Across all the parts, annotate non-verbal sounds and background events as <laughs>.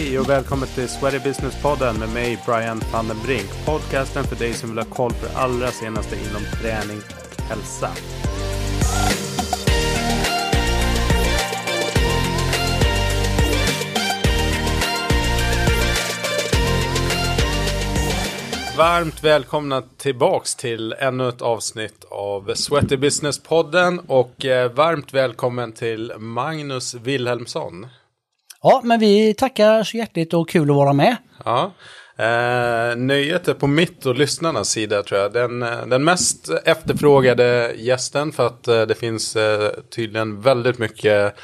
Hej och välkommen till Sweaty Business-podden med mig Brian van den Brink. Podcasten för dig som vill ha koll på det allra senaste inom träning och hälsa. Varmt välkomna tillbaks till ännu ett avsnitt av Sweaty Business-podden och eh, varmt välkommen till Magnus Wilhelmsson. Ja, men vi tackar så hjärtligt och kul att vara med. Ja. Eh, nöjet är på mitt och lyssnarnas sida tror jag. Den, eh, den mest efterfrågade gästen för att eh, det finns eh, tydligen väldigt mycket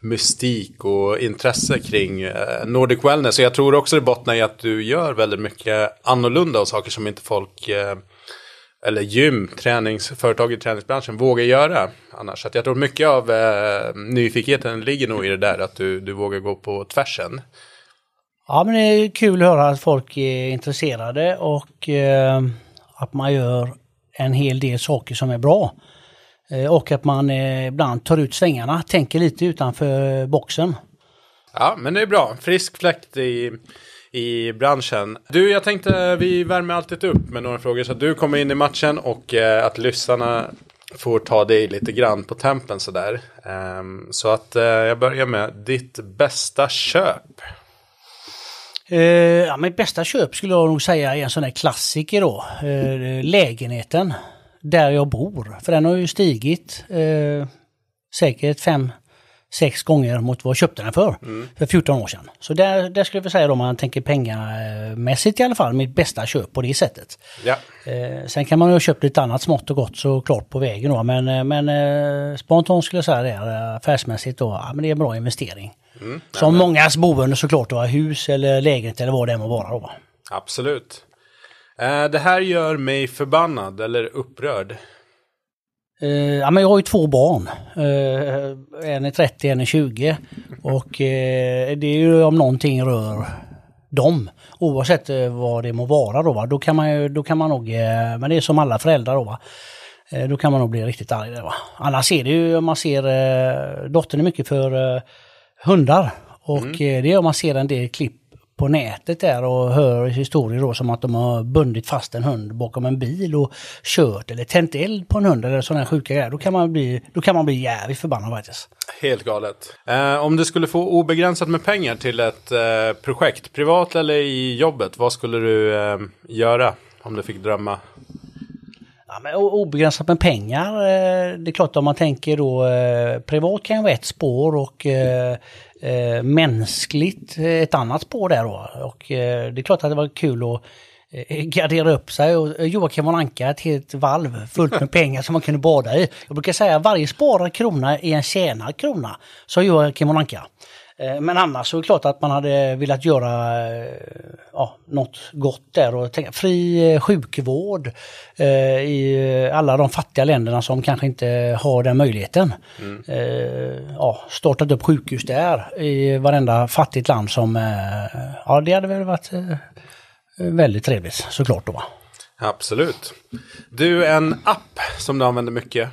mystik och intresse kring eh, Nordic Wellness. Så jag tror också det bottnar i att du gör väldigt mycket annorlunda och saker som inte folk eh, eller gym, träningsföretag i träningsbranschen vågar göra annars. Så jag tror mycket av eh, nyfikenheten ligger nog i det där att du, du vågar gå på tvärsen. Ja, men det är kul att höra att folk är intresserade och eh, att man gör en hel del saker som är bra. Eh, och att man eh, ibland tar ut svängarna, tänker lite utanför boxen. Ja, men det är bra. Frisk fläkt i, i branschen. Du, jag tänkte vi värmer alltid upp med några frågor så att du kommer in i matchen och eh, att lyssnarna får ta dig lite grann på tempen sådär. Um, så att uh, jag börjar med ditt bästa köp. Uh, ja, mitt bästa köp skulle jag nog säga är en sån där klassiker då. Uh, lägenheten där jag bor. För den har ju stigit uh, säkert fem, sex gånger mot vad jag köpte den för. Mm. För 14 år sedan. Så där, där skulle jag säga då, om man tänker pengamässigt i alla fall, mitt bästa köp på det sättet. Ja. Eh, sen kan man ju ha köpt lite annat smått och gott såklart på vägen då. Men, eh, men eh, spontant skulle jag säga det, affärsmässigt då, ja, men det är en bra investering. Mm. Som ja, mångas boende såklart då, hus eller lägenhet eller vad det än må vara då. Absolut. Eh, det här gör mig förbannad eller upprörd. Uh, ja, men jag har ju två barn. Uh, en är 30, en är 20. Och uh, det är ju om någonting rör dem. Oavsett vad det må vara då. Va? Då kan man ju, då kan man nog, men det är som alla föräldrar då. Va? Då kan man nog bli riktigt arg där va. Annars är det ju, man ser, dottern är mycket för hundar. Och mm. det är om man ser en del klipp på nätet där och hör historier då som att de har bundit fast en hund bakom en bil och kört eller tänt eld på en hund eller sådana sjuka grejer. Då kan man bli, då kan man bli jävligt förbannad faktiskt. Helt galet. Eh, om du skulle få obegränsat med pengar till ett eh, projekt, privat eller i jobbet, vad skulle du eh, göra om du fick drömma? Ja, men obegränsat med pengar, eh, det är klart om man tänker då eh, privat kan ju vara ett spår och eh, eh, mänskligt ett annat spår där då. Och eh, det är klart att det var kul att eh, gardera upp sig och Joakim von Anka ett helt valv fullt med <laughs> pengar som man kunde bada i. Jag brukar säga att varje sparad krona är en tjänad krona, sa Joakim von Anka. Eh, men annars så är det klart att man hade velat göra eh, ja, något gott där och tänka, fri eh, sjukvård eh, i alla de fattiga länderna som kanske inte har den möjligheten. Mm. Eh, ja, startat upp sjukhus där i varenda fattigt land som, eh, ja det hade väl varit väldigt trevligt såklart då. Absolut. Du, en app som du använder mycket?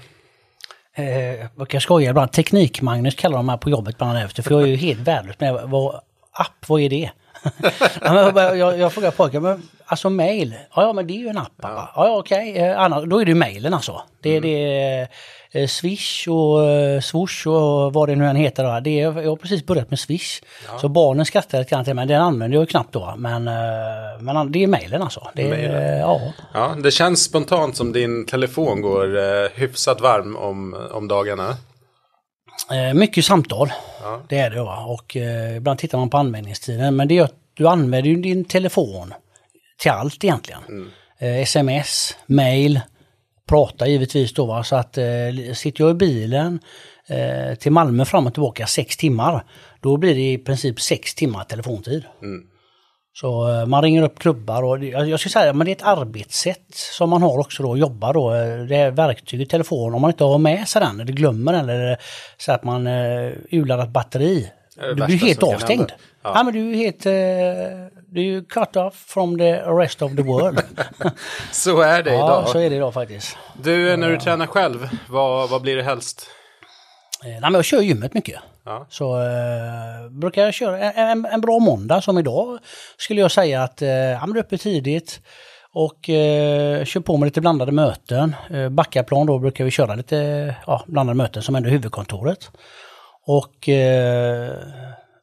Eh, vad kan jag skoja ibland, Teknik-Magnus kallar de här på jobbet bland annat efter, för jag är ju helt värdelös med vad, app, vad är det? <laughs> jag, jag frågar pojken, men alltså mail, ja, ja men det är ju en app pappa. Ja, ja okej, okay. eh, då är det ju mailen alltså. Det, mm. det är Swish och eh, Swoosh och vad det nu än heter. Då. Det är, jag har precis börjat med Swish. Ja. Så barnen skrattar lite grann till men den använder jag ju knappt då. Men, eh, men det är mailen alltså. Det, är, ja. ja, det känns spontant som din telefon går eh, hyfsat varm om, om dagarna. Eh, mycket samtal, ja. det är det. Va? Och eh, ibland tittar man på användningstiden. Men det är att du använder din telefon till allt egentligen. Mm. Eh, sms, mail, prata givetvis då. Va? Så att eh, sitter jag i bilen eh, till Malmö fram och tillbaka sex timmar, då blir det i princip sex timmar telefontid. Mm. Så eh, man ringer upp klubbar och jag skulle säga men det är ett arbetssätt som man har också då att jobba då. Det är verktyget telefon, om man inte har med sig den eller glömmer den eller så att man uh, urladdat batteri. Du blir helt avstängd. Ja. ja. men du är helt, uh, du är cut off from the rest of the world. <laughs> så är det idag. Ja, så är det idag faktiskt. Du, när du tränar själv, vad, vad blir det helst? Nej, men jag kör gymmet mycket. Ja. Så eh, brukar jag köra en, en, en bra måndag som idag skulle jag säga att eh, ja, du är uppe tidigt och eh, kör på med lite blandade möten. Eh, Backaplan då brukar vi köra lite ja, blandade möten som ändå är huvudkontoret. Och eh,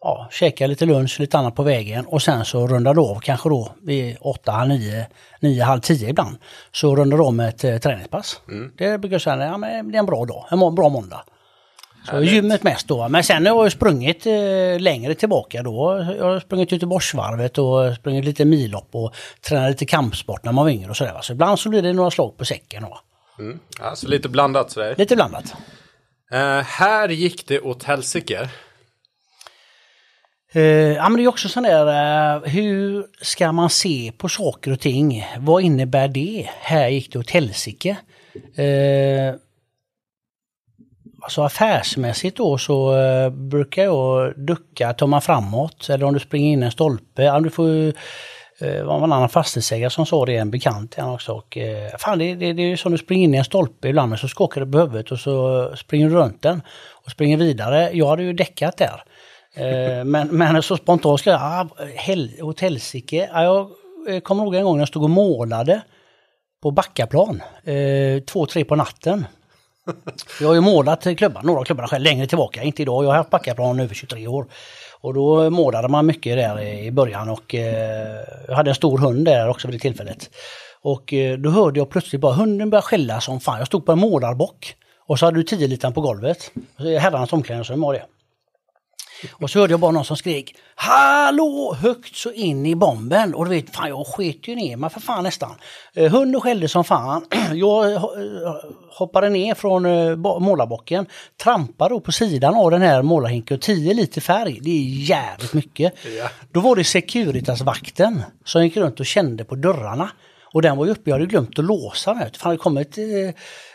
ja, käka lite lunch, lite annat på vägen och sen så rundar du av kanske då vid 8, 9, 9, halv 10 ibland. Så rundar du av med ett eh, träningspass. Det brukar jag säga, ja, men det är en bra dag, en bra måndag. Så Härligt. gymmet mest då. Men sen har jag sprungit eh, längre tillbaka då. Jag har sprungit Göteborgsvarvet och sprungit lite millopp och tränat lite kampsport när man var yngre och sådär. Så ibland så blir det några slag på säcken. Och Mm. Ja, så lite blandat sådär. lite blandat. Eh, här gick det åt helsike. Eh, ja, men det är också sån där, eh, hur ska man se på saker och ting? Vad innebär det? Här gick det åt helsike. Eh, alltså affärsmässigt då så eh, brukar jag ducka, tar man framåt eller om du springer in en stolpe, ja, du får ju eh, det var en annan fastighetsägare som sa det, en bekant till han också. Och, eh, fan, det, det, det är ju som du springer in i en stolpe ibland men så skakar du på huvudet och så springer du runt den och springer vidare. Jag hade ju däckat där. Eh, men, men så spontant skulle jag, ah, hel, åt helsike. Ah, jag eh, kommer ihåg en gång när jag stod och målade på Backaplan, eh, två, tre på natten. Jag har ju målat klubbar, några klubbar själv längre tillbaka, inte idag. Jag har haft Backaplan över 23 år. Och då målade man mycket där i början och eh, jag hade en stor hund där också vid det tillfället. Och eh, då hörde jag plötsligt bara hunden börja skälla som fan. Jag stod på en målarbock och så hade du 10 liter på golvet. Herrarnas omklädningsrum var det. Och så hörde jag bara någon som skrek Hallå! Högt så in i bomben. Och du vet, fan jag sket ju ner mig för fan nästan. Eh, hunden skällde som fan. <clears throat> Jag eh, hoppade ner från eh, bo- målarbocken. Trampade då på sidan av den här målarhinken. 10 liter färg, det är jävligt mycket. Ja. Då var det Securitas-vakten som gick runt och kände på dörrarna. Och den var ju uppe, jag hade glömt att låsa den. Det kommit eh,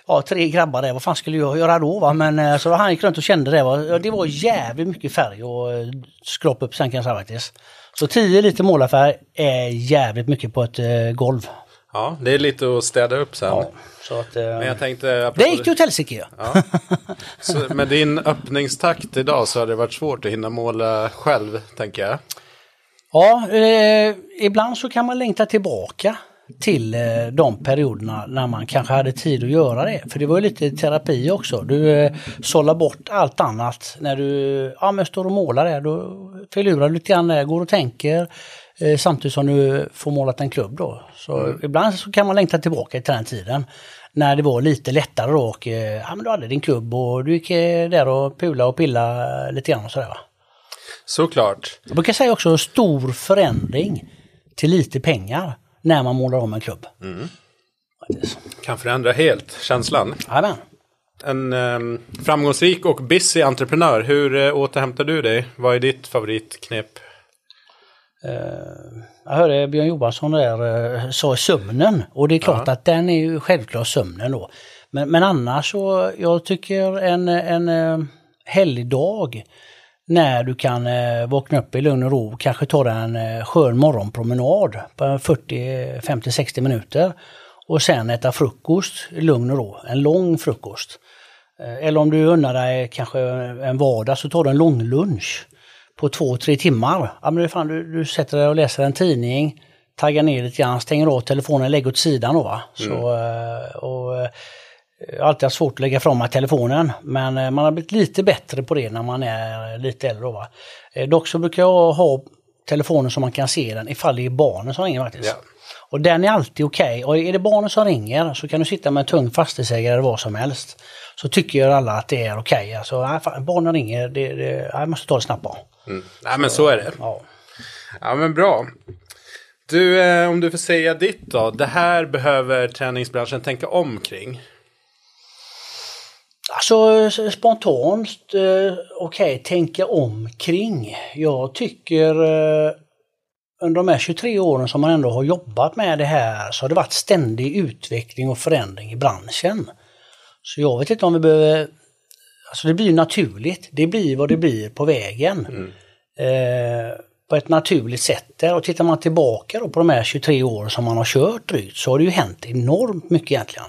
ja, tre grabbar där, vad fan skulle jag göra då? Va? Men eh, så han gick runt och kände det. Va? Det var jävligt mycket färg och eh, skrapa upp sen kan jag säga faktiskt. Så 10 liter målarfärg är jävligt mycket på ett golv. Ja, det är lite att städa upp sen. Ja, så att, Men jag tänkte... det gick ju åt helsike ju. Ja. Så med din öppningstakt idag så har det varit svårt att hinna måla själv, tänker jag. Ja, eh, ibland så kan man längta tillbaka till eh, de perioderna när man kanske hade tid att göra det. För det var ju lite terapi också. Du eh, sållar bort allt annat när du ja, men står och målar där. Då filurar du lite grann där, går och tänker eh, samtidigt som du får målat en klubb då. Så ibland så kan man längta tillbaka till den tiden. När det var lite lättare då och ja, men du hade din klubb och du gick där och pula och pilla lite grann och sådär va. Såklart. Jag brukar säga också stor förändring till lite pengar när man målar om en klubb. Faktiskt. Kan förändra helt känslan. Jajamän. En ehm, framgångsrik och busy entreprenör. Hur uh, återhämtar du dig? Vad är ditt favoritknep? Eh, Jag hörde Björn Johansson där eh, sa sömnen och det är klart att den är ju självklart sömnen då. Men, men annars så, jag tycker en, en helgdag när du kan eh, vakna upp i lugn och ro, kanske ta dig en eh, skön morgonpromenad på 40, 50, 60 minuter och sen äta frukost i lugn och ro, en lång frukost. Eh, Eller om du unnar dig kanske en vardag så tar du en lång lunch på två, tre timmar. Ja, men fan, du, du sätter dig och läser en tidning, taggar ner lite grann, stänger av telefonen, lägger åt sidan då va. Så, eh, och, jag har alltid haft svårt att lägga fram mig telefonen men eh, man har blivit lite bättre på det när man är lite äldre. Då, va? Eh, Dock så brukar jag ha telefonen så man kan se den ifall det är barnen som ringer faktiskt. Ja. Och den är alltid okej. Och är det barnen som ringer så kan du sitta med en tung fastighetsägare eller vad som helst. Så tycker alla att det är okej. Alltså, nej, fan, barnen ringer, det, det, jag måste ta det snabbt bara. Mm. Nej, men så är det. Ja. Ja, men bra. Du, eh, om du får säga ditt då. Det här behöver träningsbranschen tänka om kring. Alltså spontant, eh, okej, tänka om kring. Jag tycker eh, under de här 23 åren som man ändå har jobbat med det här så har det varit ständig utveckling och förändring i branschen. Så jag vet inte om vi behöver... Alltså det blir naturligt. Det blir vad det blir på vägen. Eh, på ett naturligt sätt där. Och tittar man tillbaka på de här 23 åren som man har kört drygt så har det ju hänt enormt mycket egentligen.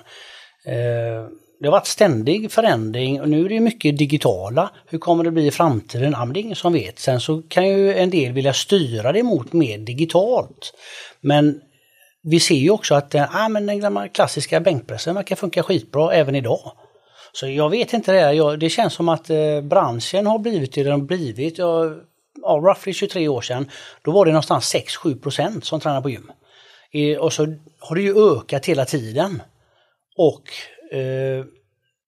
Eh, det har varit ständig förändring och nu är det mycket digitala. Hur kommer det bli i framtiden? Ja, det är ingen som vet. Sen så kan ju en del vilja styra det mot mer digitalt. Men vi ser ju också att ja, men den gamla klassiska bänkpressen verkar funka skitbra även idag. Så jag vet inte det. Jag, det känns som att eh, branschen har blivit det den har blivit. Jag, ja, roughly 23 år sedan, då var det någonstans 6-7 % som tränade på gym. E, och så har det ju ökat hela tiden. Och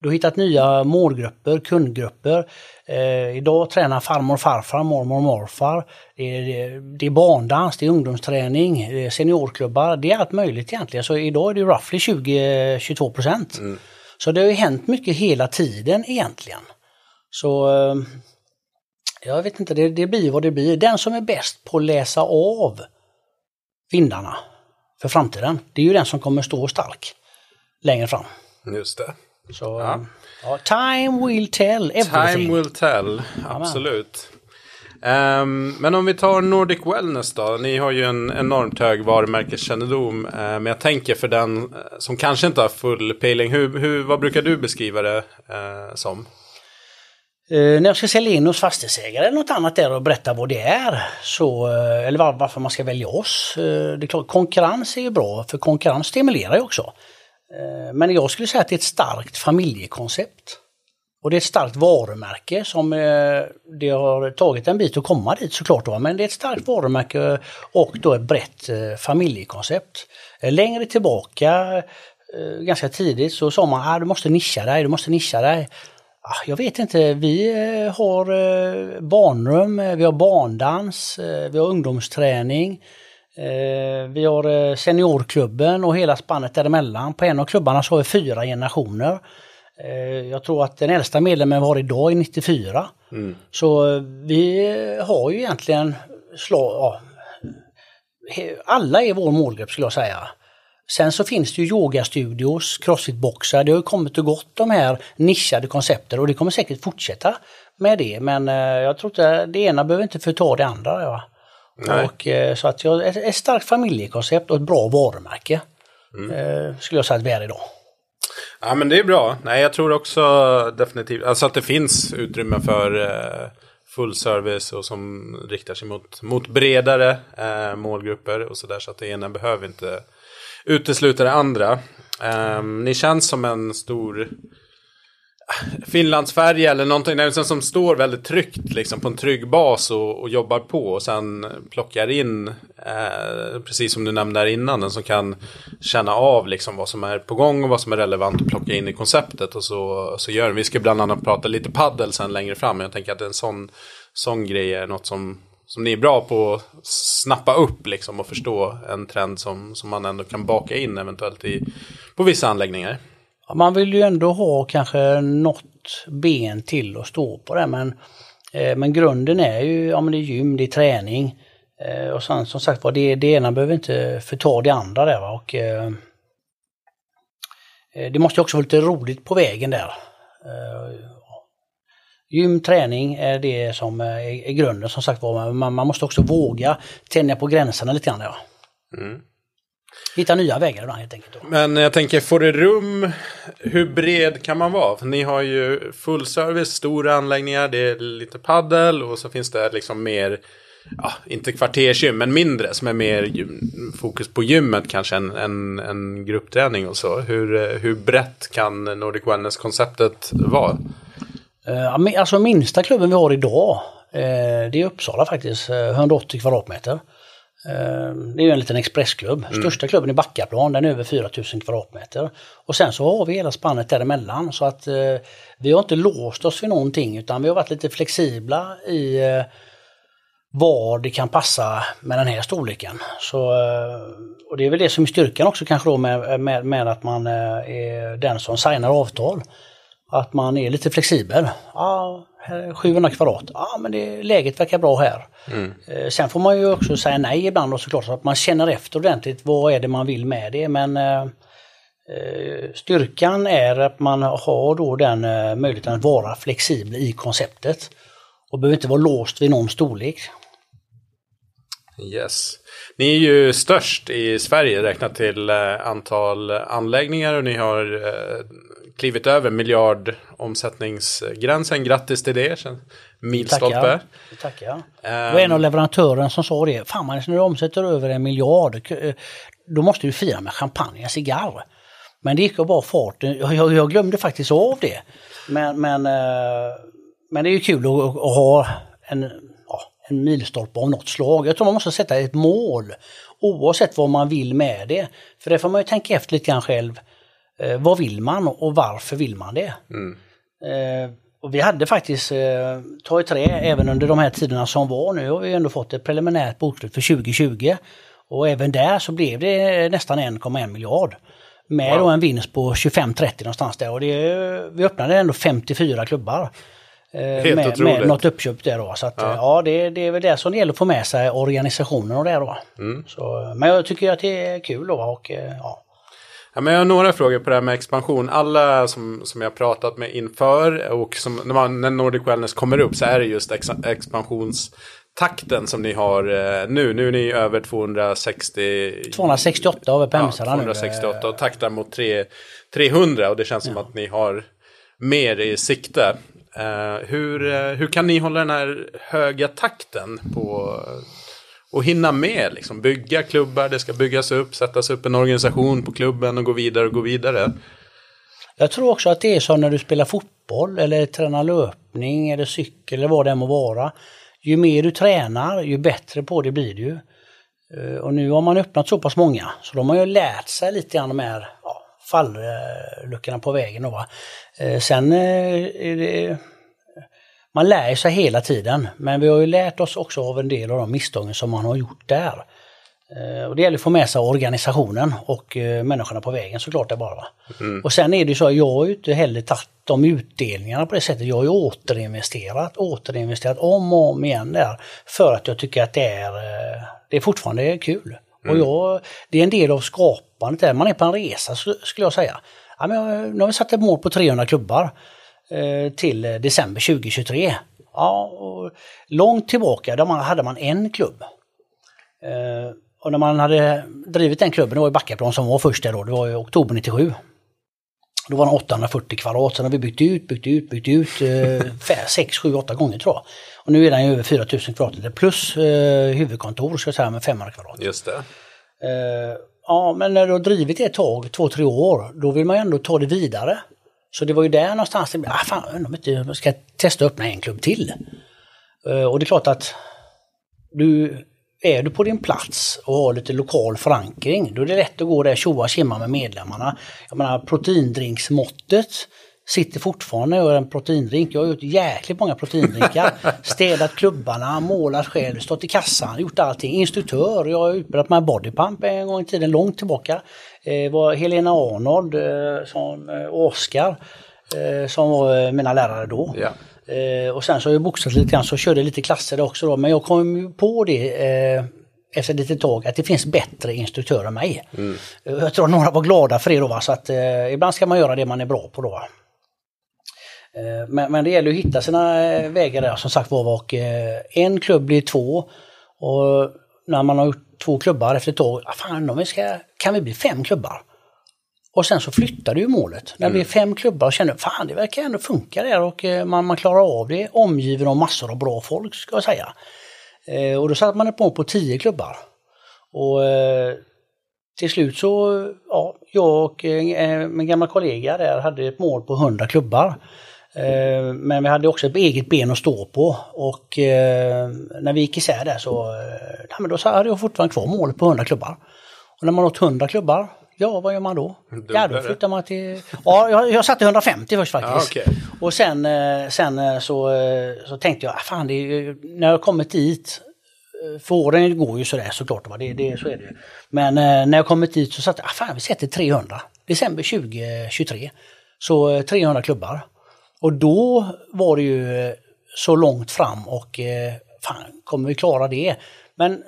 du har hittat nya målgrupper, kundgrupper. Eh, idag tränar farmor, farfar, mormor, morfar. Det är, det är barndans, det är ungdomsträning, det är seniorklubbar. Det är allt möjligt egentligen. Så idag är det roughly 20-22 procent. Mm. Så det har ju hänt mycket hela tiden egentligen. Så eh, jag vet inte, det, det blir vad det blir. Den som är bäst på att läsa av vindarna för framtiden, det är ju den som kommer stå stark längre fram. Just det. Så, ja. ja. time will tell everything. Time will tell, absolut. Um, men om vi tar Nordic Wellness då. Ni har ju en enormt hög varumärkeskännedom. Uh, men jag tänker för den uh, som kanske inte har full pejling. Hur, hur, vad brukar du beskriva det uh, som? Eh, när jag ska sälja in hos fastighetsägare eller något annat där och berätta vad det är, så, eh, eller var, varför man ska välja oss. Eh, det är klart, konkurrens är ju bra, för konkurrens stimulerar ju också. Eh, men jag skulle säga att det är ett starkt familjekoncept. Och det är ett starkt varumärke som eh, det har tagit en bit att komma dit såklart. Då, men det är ett starkt varumärke och då ett brett eh, familjekoncept. Längre tillbaka, ganska tidigt, så sa man att ah, du måste nischa dig, du måste nischa dig. Ah, jag vet inte, vi har barnrum, vi har barndans, vi har ungdomsträning. Eh, vi har eh, seniorklubben och hela spannet däremellan. På en av klubbarna så har vi fyra generationer. Eh, jag tror att den äldsta medlemmen vi har idag är 94. Mm. Så vi har ju egentligen slå, alla är vår målgrupp skulle jag säga. Sen så finns det ju yogastudios, crossfitboxar, det har ju kommit och gått de här nischade koncepten och det kommer säkert fortsätta med det. Men jag tror inte, det ena behöver inte förta det andra. Ja. Och, eh, så att jag, ett, ett starkt familjekoncept och ett bra varumärke mm. eh, skulle jag säga att vi är idag. Ja men det är bra. Nej jag tror också definitivt alltså att det finns utrymme för eh, full service och som riktar sig mot, mot bredare målgrupper och sådär så att det ena behöver inte utesluta det andra. Eh, ni känns som en stor Finlandsfärja eller någonting liksom som står väldigt tryggt liksom, på en trygg bas och, och jobbar på och sen plockar in, eh, precis som du nämnde här innan, den som kan känna av liksom, vad som är på gång och vad som är relevant att plocka in i konceptet och så, så gör Vi ska bland annat prata lite paddel sen längre fram. Jag tänker att en sån, sån grej är något som, som ni är bra på att snappa upp liksom, och förstå en trend som, som man ändå kan baka in eventuellt i, på vissa anläggningar. Man vill ju ändå ha kanske något ben till att stå på det men, eh, men grunden är ju ja, men det är gym, det är träning. Eh, och sen som sagt var, det, det ena behöver inte förta det andra där. Va? Och, eh, eh det måste också vara lite roligt på vägen där. Eh, gym, träning är det som är, är grunden som sagt var. Man, man måste också våga tänja på gränserna lite grann. Ja. Mm. Hitta nya vägar ibland helt enkelt. Men jag tänker, får det rum? Hur bred kan man vara? För ni har ju full service, stora anläggningar, det är lite paddel och så finns det liksom mer, ja, inte kvartersgym, men mindre som är mer fokus på gymmet kanske än, än, än gruppträning och så. Hur, hur brett kan Nordic Wellness-konceptet vara? Uh, alltså minsta klubben vi har idag, uh, det är Uppsala faktiskt, uh, 180 kvadratmeter. Ehm, det är en liten expressklubb. Mm. Största klubben i Backaplan, den är över 4000 kvadratmeter. Och sen så har vi hela spannet däremellan så att eh, vi har inte låst oss för någonting utan vi har varit lite flexibla i eh, var det kan passa med den här storleken. Så, eh, och det är väl det som är styrkan också kanske då med, med, med att man är den som signar avtal. Att man är lite flexibel. Ja, 700 kvadrat, ja men det, läget verkar bra här. Mm. Eh, sen får man ju också säga nej ibland och såklart så att man känner efter ordentligt vad är det man vill med det. Men eh, eh styrkan är att man har då den eh, möjligheten att vara flexibel i konceptet. Och behöver inte vara låst vid någon storlek. Yes. Ni är ju störst i Sverige räknat till eh, antal anläggningar och ni har eh, klivit över miljardomsättningsgränsen. Grattis till det. Milstolpe. Tackar. Tackar. Det var en av leverantörerna som sa det. Fan man, när du omsätter över en miljard, eh, då måste du fira med champagne och cigarr. Men det gick ju bara fart. Jag, jag, jag glömde faktiskt av det. Men, men, eh, men det är ju kul att, att ha en, en milstolpe av något slag. Jag tror man måste sätta ett mål oavsett vad man vill med det. För det får man ju tänka efter lite grann själv. Eh, vad vill man och varför vill man det? Mm. Eh, och vi hade faktiskt, eh, ta i trä, även under de här tiderna som var nu har vi ändå fått ett preliminärt bokslut för 2020. Och även där så blev det nästan 1,1 miljard. Med Wow. en vinst på 25-30 någonstans där. Och det, vi öppnade ändå 54 klubbar. eh, Helt med, otroligt. med något uppköp där då. Så att, ja, ja det, det är väl det som det gäller att få med sig organisationen och det då. Mm. Så, men jag tycker att det är kul då och eh, ja. Ja, men jag har några frågor på det här med expansion. Alla som, som jag har pratat med inför och som, när, man, när Nordic Wellness kommer upp så är det just ex, expansionstakten som ni har eh, nu. Nu är ni över 260... 268 har vi på ja, hemsidan nu. 268 och taktar mot 3, 300 och det känns som att ni har mer i sikte. Eh, hur, eh, hur kan ni hålla den här höga takten på och hinna med? Liksom, bygga klubbar, det ska byggas upp, sättas upp en organisation på klubben och gå vidare och gå vidare. Jag tror också att det är så när du spelar fotboll eller tränar löpning eller cykel eller vad det än må vara. Ju mer du tränar, ju bättre på det blir du. Eh, och nu har man öppnat så pass många, så de har ju lärt sig lite grann de här ja, falluckorna på vägen. Då, va? Eh, sen eh, är det, man lär sig hela tiden, men vi har ju lärt oss också av en del av de misstagen som man har gjort där. Eh, Och det gäller att få med sig organisationen och eh, människorna på vägen såklart det bara. Va? Och sen är det så, jag har ju inte heller tagit de utdelningarna på det sättet. Jag har ju återinvesterat, återinvesterat om och om igen där. För att jag tycker att det är, eh, det är fortfarande kul. Och jag, det är en del av skapandet där. Man är på en resa sk- skulle jag säga. Ja, men nu har vi satt ett mål på 300 klubbar till eh, december 2023. Ja, långt tillbaka där man, hade man en klubb. Eh, och när man hade drivit den klubben, det var ju Backaplan som var först där då, det var i oktober 97. Då var den 840 kvadrat, sen har vi byggt ut, byggt ut, byggt ut, eh, 6, 7, 8 gånger tror jag. Och nu är den ju över 4000 kvadratmeter plus eh, huvudkontor ska jag säga med 500 kvadrat. Just det. Eh, ja, men när du har drivit det ett tag, två, tre år, då vill man ju ändå ta det vidare. Så det var ju där någonstans det blev, ah, fan, jag om inte jag ska testa att öppna en klubb till. Eh, och det är klart att du, är du på din plats och har lite lokal förankring, då är det lätt att gå där och tjoa och tjimma med medlemmarna. Jag menar proteindrinksmåttet sitter fortfarande och gör en proteindrink. Jag har gjort jäkligt många proteindrinkar. <laughs> Städat klubbarna, målat själv, stått i kassan, gjort allting. Instruktör, jag har utbildat mig bodypump en gång i tiden, långt tillbaka. Eh, var Helena Arnold eh, som, eh, och Oskar som var mina lärare då. Ja. Och sen så har jag boxat lite grann, så körde jag lite klasser också då. Men jag kom på det efter ett litet tag att det finns bättre instruktörer än mig. Eh, Jag tror några var glada för det då, va? så att eh, ibland ska man göra det man är bra på då. Eh, Men, men det gäller att hitta sina eh, vägar där som sagt var. Och, eh, en klubb blir två. Och när man har gjort två klubbar efter ett tag, fan, om vi ska, kan vi bli fem klubbar? Och sen så flyttar du ju målet. När det blir fem klubbar och känner fan det verkar ändå funka där och man, man klarar av det. Omgiven av massor av bra folk ska jag säga. Eh, och då satte man ett mål på tio klubbar. Och eh, till slut så, ja, jag och eh, min gamla kollega där hade ett mål på 100 klubbar. Eh, men vi hade också ett eget ben att stå på och eh, när vi gick isär där så, eh, ja, men då så hade jag fortfarande kvar målet på 100 klubbar. Och när man nått 100 klubbar, ja vad gör man då? Ja då flyttar man till, ja jag, jag satte 150 först faktiskt. Ja, okej. Och sen, sen så, så tänkte jag, ah, fan det är, när jag kommit dit för åren går ju sådär såklart, va? Det, det, så är det ju. Men när jag kommit dit så satt jag, ah, fan vi sätter 300. December 2023. Så eh, 300 klubbar. Och då var det ju eh, så långt fram och eh, fan, kommer vi klara det? Men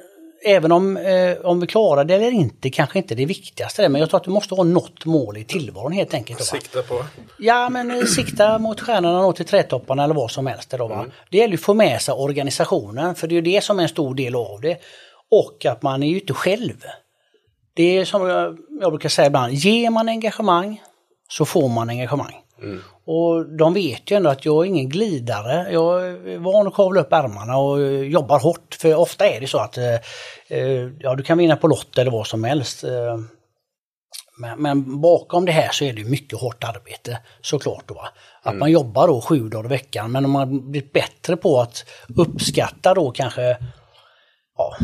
även om, eh, om vi klarar det eller inte kanske inte det viktigaste. Men jag tror att du måste ha något mål i tillvaron helt enkelt. då? Sikta på. Ja, men sikta mot stjärnorna och till trädtopparna eller vad som helst. Då, va? Det gäller ju att få med sig organisationen, för det är ju det som är en stor del av det. Och att man är ju inte själv. Det är som jag, jag brukar säga ibland, ger man engagemang så får man engagemang. Mm. Och de vet ju ändå att jag är ingen glidare. Jag är van att kavla upp ärmarna och jobbar hårt. För ofta är det så att eh, eh, ja, du kan vinna på lott eller vad som helst. Eh, men, men, bakom det här så är det mycket hårt arbete såklart. Då, Att mm. man jobbar då sju dagar i veckan men om man blir bättre på att uppskatta då kanske ja,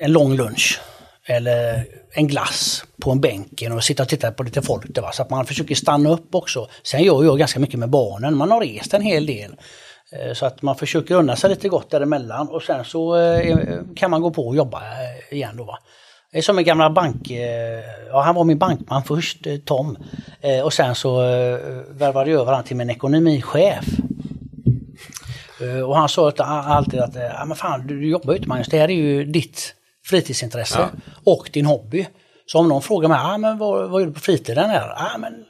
en lång lunch eller en glass på en bänken och sitta och titta på lite folk. Där, va? Så att man försöker stanna upp också. Sen gör jag ganska mycket med barnen. Man har rest en hel del. Eh, så att man försöker unna sig lite gott däremellan och sen så eh, eh, kan man gå på och jobba igen då. Va? Det är som en gamla bank... Ja, han var min bankman först, Tom. Och sen så värvade jag över han till min ekonomichef. Och han sa alltid att, ja men fan du jobbar ju inte Magnus, det här är ju ditt fritidsintresse ja. och din hobby. Så om någon frågar mig, ah, men vad, vad gör du på fritiden? Här? Ah, men,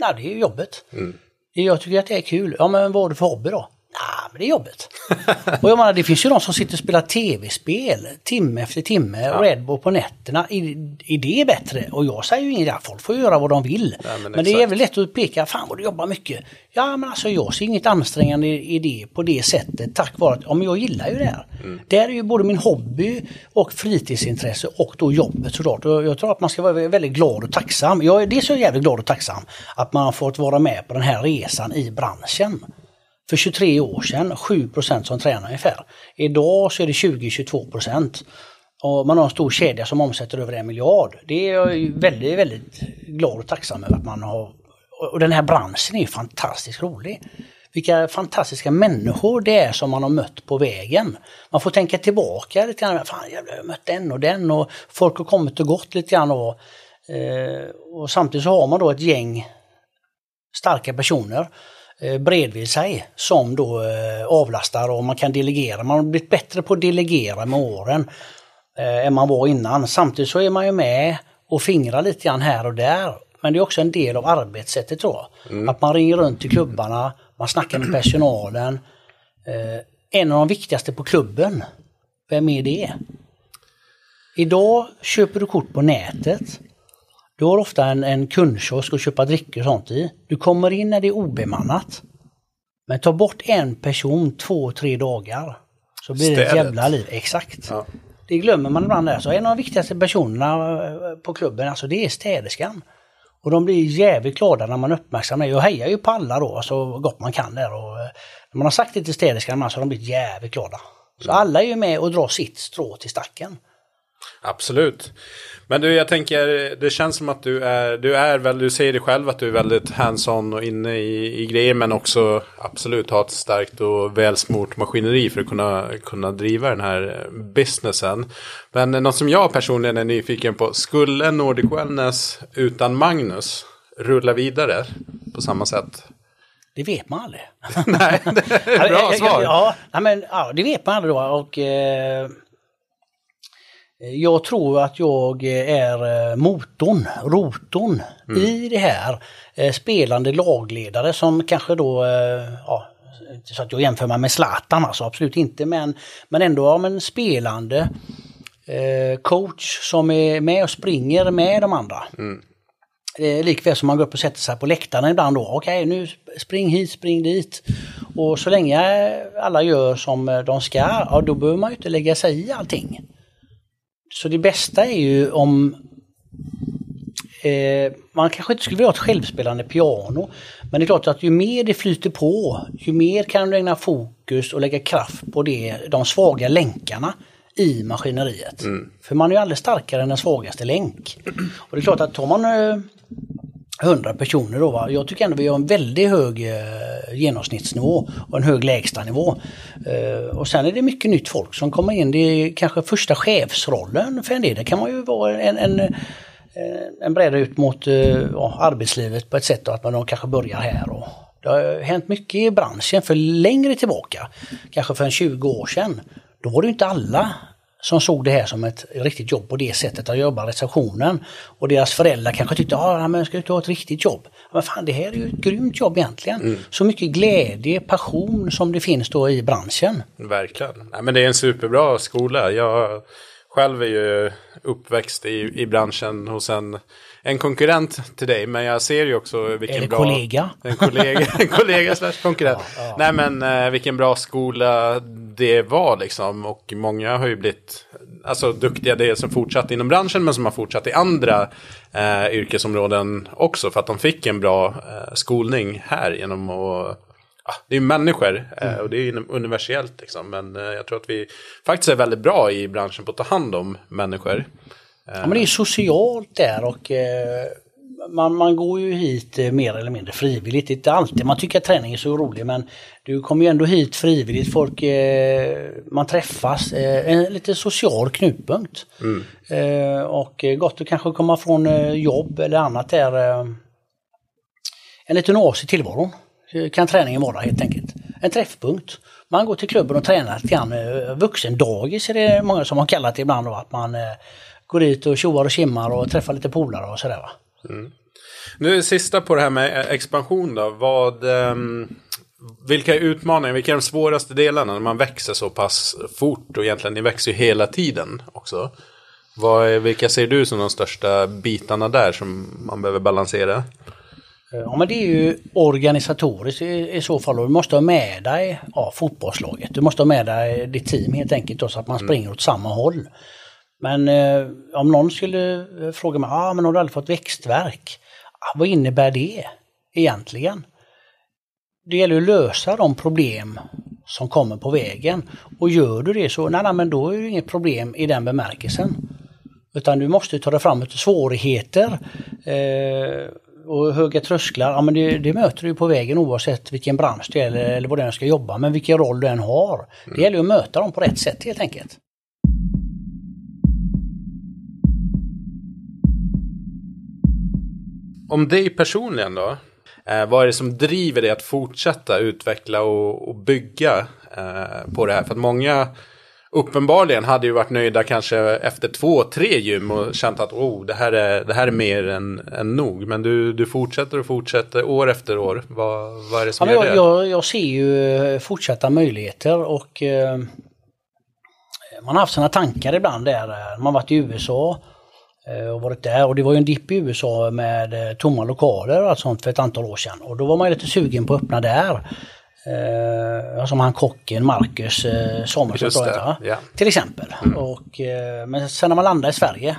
nej, det är jobbet. Mm. Jag tycker att det är kul. Ja, men vad har du för hobby då? Nej, men det är jobbet. <laughs> och jag menar, det finns ju de som sitter och spelar tv-spel timme efter timme, ja. Red Bull på nätterna. Är, är det bättre? Och jag säger ju inget, folk får göra vad de vill. Ja, men, men det är väl lätt att peka, fan vad du jobbar mycket. Ja, men alltså jag ser inget ansträngande i det på det sättet tack vare att, ja men jag gillar ju det här. Mm. Det är ju både min hobby och fritidsintresse och då jobbet såklart. Och jag tror att man ska vara väldigt glad och tacksam. Jag är dels jävligt glad och tacksam att man har fått vara med på den här resan i branschen för 23 år sedan 7% som tränar ungefär. Idag så är det 20-22 och man har en stor kedja som omsätter över en miljard. Det är jag väldigt, väldigt glad och tacksam över att man har. Och den här branschen är fantastiskt rolig. Vilka fantastiska människor det är som man har mött på vägen. Man får tänka tillbaka lite grann. Fan jävlar, jag har mött den och den och folk har kommit och gått lite grann. Och, eh, och samtidigt så har man då ett gäng starka personer bredvid sig som då eh, avlastar och man kan delegera. Man har blivit bättre på att delegera med åren eh, än man var innan. Samtidigt så är man ju med och fingrar lite grann här och där. Men det är också en del av arbetssättet tror jag. Mm. Att man ringer runt till klubbarna, man snackar med personalen. en av de viktigaste på klubben, vem är det? Idag köper du kort på nätet. Du har ofta en, en kundkiosk att köpa drycker och sånt i. Du kommer in när det är obemannat. Men ta bort en person två, tre dagar. Så blir Städet. det ett jävla liv. Exakt. Ja. Det glömmer man ibland där. Så en av de viktigaste personerna eh, på klubben, alltså det är städerskan. Och de blir jävligt glada när man uppmärksammar det. Jag hejar ju på alla då, så gott man kan där. Och eh, när man har sagt det till städerskan så har de blivit jävligt glada. Så mm. alla är ju med och drar sitt strå till stacken. Absolut. Men du, jag tänker, det känns som att du är, du är väl, du säger det själv att du är väldigt hands-on och inne i, i grejer, men också absolut har ett starkt och välsmort maskineri för att kunna, kunna driva den här businessen. Men något som jag personligen är nyfiken på, skulle Nordic Wellness utan Magnus rulla vidare på samma sätt? Det vet man aldrig. <laughs> Nej, det är <laughs> bra svar. Ja, men, ja, det vet man aldrig då. Och, Eh, jag tror att jag är eh, motorn, rotorn mm. i det här. Eh, spelande lagledare som kanske då, ja, så att jag jämför mig med Zlatan alltså, absolut inte, men, men ändå ja, men spelande coach som är med och springer med de andra. Mm. Likväl som man går upp och sätter sig på läktaren ibland då. Okej, nu spring hit, spring dit. Och så länge alla gör som de ska, ja, då behöver man ju inte lägga sig i allting. Så det bästa är ju om eh, man kanske inte skulle vilja ha ett självspelande piano. Men det är klart att ju mer det flyter på, ju mer kan du ägna fokus och lägga kraft på det, de svaga länkarna i maskineriet. Mm. För man är ju aldrig starkare än den svagaste länk. Och det är klart att tar man eh, 100 personer då. Va? Jag tycker ändå vi har en väldigt hög eh, genomsnittsnivå och en hög lägstanivå. Eh, och sen är det mycket nytt folk som kommer in. Det är kanske första chefsrollen för en del. Det kan man ju vara en, en, eh, en bräda ut mot eh, ja, arbetslivet på ett sätt då, att man kanske börjar här. Och det har hänt mycket i branschen för längre tillbaka, kanske för en 20 år sedan. Då var det inte alla som såg det här som ett riktigt jobb på det sättet att jobba receptionen. Och deras föräldrar kanske tyckte, ja ah, men ska du ha ett riktigt jobb? Men fan det här är ju ett grymt jobb egentligen. Mm. Så mycket glädje, passion som det finns då i branschen. Verkligen. Ja, men det är en superbra skola. Jag själv är ju uppväxt i, i branschen hos en, en konkurrent till dig. Men jag ser ju också vilken Eller bra... kollega. <laughs> En kollega, en kollega slash konkurrent. Ja, ja. Nej men eh, vilken bra skola det var liksom. Och många har ju blivit alltså, duktiga, det som fortsatt inom branschen men som har fortsatt i andra eh, yrkesområden också. För att de fick en bra eh, skolning här genom att det är ju människor eh, och det är ju universellt liksom. Men eh, jag tror att vi faktiskt är väldigt bra i branschen på att ta hand om människor. Ja, men det är socialt där och eh, man, man går ju hit eh, mer eller mindre frivilligt. Det är inte alltid man tycker att träning är så rolig men du kommer ju ändå hit frivilligt. Folk, eh, man träffas, en lite social knutpunkt. Eh, och gott att kanske komma från jobb eller annat där. En liten oas i tillvaron kan träningen vara helt enkelt. En träffpunkt. Man går till klubben och tränar lite grann. Vuxendagis är det många som har kallat det ibland då. Att man går dit och tjoar och kimmar och träffar lite polare och sådär va. Nu sista på det här med eh, expansion då. Vad, ehm, vilka är utmaningar, vilka är de svåraste delarna när man växer så pass fort? Och egentligen, ni växer ju hela tiden också. Vad är, vilka ser du som de största bitarna där som man behöver balansera? Ja men det är ju organisatoriskt i, i så fall och du måste ha med dig ja, fotbollslaget. Du måste ha med dig ditt team helt enkelt då, så att man springer åt samma håll. Men eh, om någon skulle eh, fråga mig, ah, men har du aldrig fått växtverk? Ah, vad innebär det egentligen? Det gäller att lösa de problem som kommer på vägen. Och gör du det så, nej, nej men då är det inget problem i den bemärkelsen. Utan du måste ta dig fram utav svårigheter eh, och höga trösklar. Ja, men det, det möter du på vägen oavsett vilken bransch det är eller, eller vad den ska jobba med, vilken roll den har. Det gäller att möta dem på rätt sätt helt enkelt. Om dig personligen då? Eh, vad är det som driver dig att fortsätta utveckla och, och bygga eh, på det här? För att många uppenbarligen hade ju varit nöjda kanske efter två, tre gym och känt att oh, det, här är, det här är mer än, än nog. Men du, du fortsätter och fortsätter år efter år. Vad, vad är det Ja, som men gör jag, det? jag, jag ser ju eh, fortsatta möjligheter och eh, man har haft sina tankar ibland där. eh, Man har varit i USA och varit där och det var ju en dipp i USA med eh, tomma lokaler och allt sånt för ett antal år sedan. Och då var man lite sugen på att öppna där. Eh, som han kocken Marcus eh, Samuelsson tror jag ja. Till exempel. Och, eh, men sen när man landar i Sverige,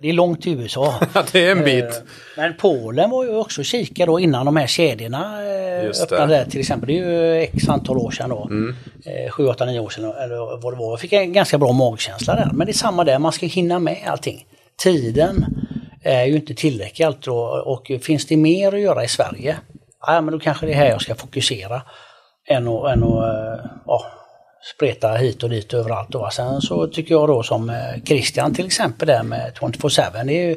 det är långt till USA. <laughs> Det är en Eh, bit. Men Polen var ju också kika då innan de här kedjorna eh, öppnade där till exempel. Det är ju x antal år sedan då. Mm. Eh, 7, 8, 9 år sedan eller vad det var. Jag fick en ganska bra magkänsla där. Men det är samma där, man ska hinna med allting. Tiden är ju inte tillräcklig alltid och finns det mer att göra i Sverige, ja men då kanske det är här jag ska fokusera. Än att, än att eh, ja, spreta hit och dit överallt. Då. Sen så tycker jag då som eh, Christian till exempel där med 24-7. Det är ju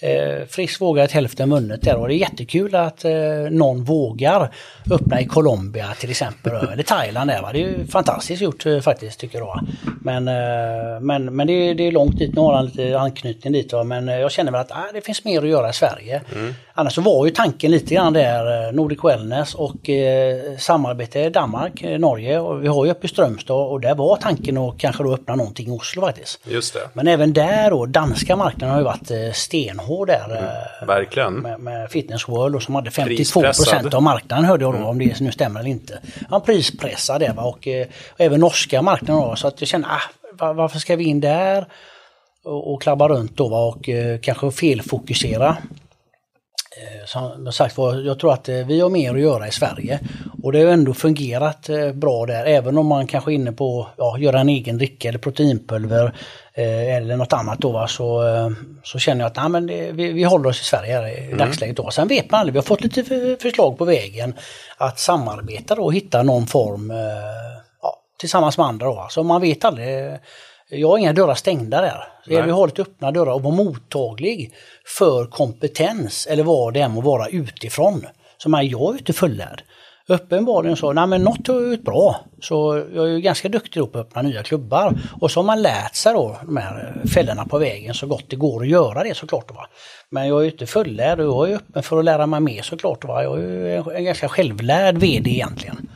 eh, frisk vågat hälften vunnet där och det är jättekul att eh, någon vågar öppna i Colombia till exempel eller Thailand där. Va? Det är ju fantastiskt gjort eh, faktiskt tycker jag. Men, eh, men, men det, är, det är långt dit, nu har han lite anknytning dit. Va? Men eh, jag känner väl att ah, det finns mer att göra i Sverige. Annars så var ju tanken lite grann där eh, Nordic Wellness och eh, samarbete i Danmark, Norge och vi har ju uppe i Strömstad och där var tanken att kanske då öppna någonting i Oslo faktiskt. Just det, Men även där då, danska marknaden har ju varit eh, stenhård där. eh, verkligen. Med, med Fitness World och som hade 52 Prispressad. av marknaden hörde jag då, om det nu stämmer eller inte. Han prispressad där va? Och, eh, och även norska marknaden då, så att jag känner, ah, va- varför ska vi in där? Och, och klabba runt då va? och eh, kanske felfokusera. Eh, Som sagt var, jag tror att eh, vi har mer att göra i Sverige. Och det har ändå fungerat eh, bra där, även om man kanske är inne på att ja, göra en egen dricka eller proteinpulver eller något annat då, va, så, så känner jag att nej, men det, vi, vi håller oss i Sverige här i dagsläget. Då. Sen vet man aldrig, vi har fått lite för- förslag på vägen att samarbeta då och hitta någon form ja, tillsammans med andra. Då, va. Så man vet aldrig. Jag har inga dörrar stängda där. Det gäller att lite öppna dörrar och vara mottaglig för kompetens eller vad det än må vara utifrån. Så man, jag är inte fullärd. Uppenbarligen så, nej men något har ut bra. Så jag är ju ganska duktig på att öppna nya klubbar. Och så har man lärt sig då de här fällorna på vägen så gott det går att göra det såklart. Va? Men jag är ju inte fullärd och jag är öppen för att lära mig mer såklart. Va? Jag är ju en- en ganska självlärd VD egentligen.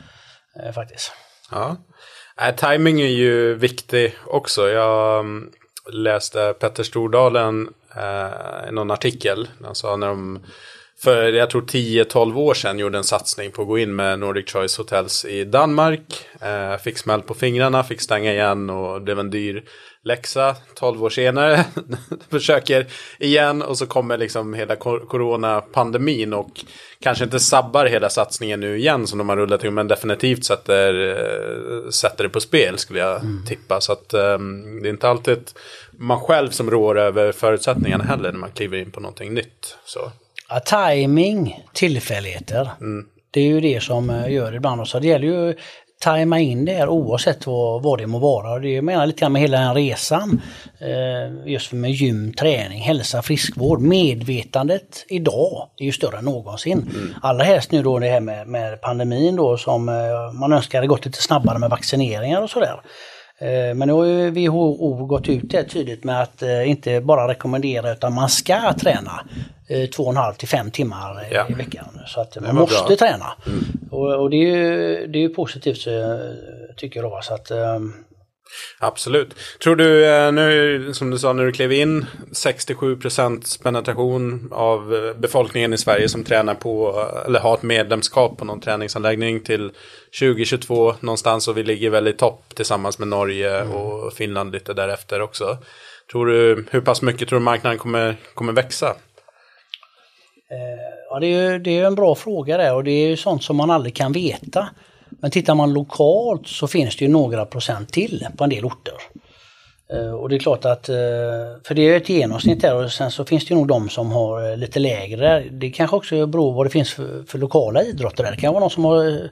Eh, faktiskt. Ja. Äh, timing är ju viktig också. Jag, läste Petter Stordalen eh, någon artikel. Han sa när de för jag tror 10-12 år sedan gjorde en satsning på att gå in med Nordic Choice Hotels i Danmark. Eh, fick smäll på fingrarna, fick stänga igen och blev en dyr läxa. 12 år senare <laughs> försöker igen och så kommer liksom hela coronapandemin och kanske inte sabbar hela satsningen nu igen som de har rullat igång men definitivt sätter, eh, sätter det på spel skulle jag mm. tippa. Så att um, det är inte alltid man själv som rår över förutsättningarna heller när man kliver in på någonting nytt. Så. Ja, timing, tillfälligheter. Mm. Det är ju det som eh, gör det ibland. Så det gäller ju tajma in det här oavsett vad, vad det må vara. Det menar lite grann med hela den resan. Eh, just med gym, träning, hälsa, friskvård. Medvetandet idag är ju större än någonsin. Mm. Allra helst nu då det här med, med pandemin då som eh, man önskar hade gått lite snabbare med vaccineringar och sådär. Eh, men nu har ju WHO gått ut det tydligt med att eh, inte bara rekommendera utan man ska träna eh, två och en halv till fem timmar ja. i veckan. Så att man måste bra. träna. Mm. Och, och, det är ju, det är positivt tycker jag då. Så att, Absolut. Tror du eh, nu, som du sa, när du klev in 67% penetration av eh, befolkningen i Sverige som tränar på, eller har ett medlemskap på någon träningsanläggning till 2022 någonstans och vi ligger väl i topp tillsammans med Norge mm. och Finland lite därefter också. Tror du, hur pass mycket tror du marknaden kommer, kommer växa? Eh, ja, det är ju det är en bra fråga där och det är ju sånt som man aldrig kan veta. Men tittar man lokalt så finns det ju några procent till på en del orter. Eh, och det är klart att, eh, för det är ett genomsnitt där och sen så finns det ju nog de som har eh, lite lägre. Det kanske också beror på vad det finns för, för lokala idrotter där. Det kan vara någon som har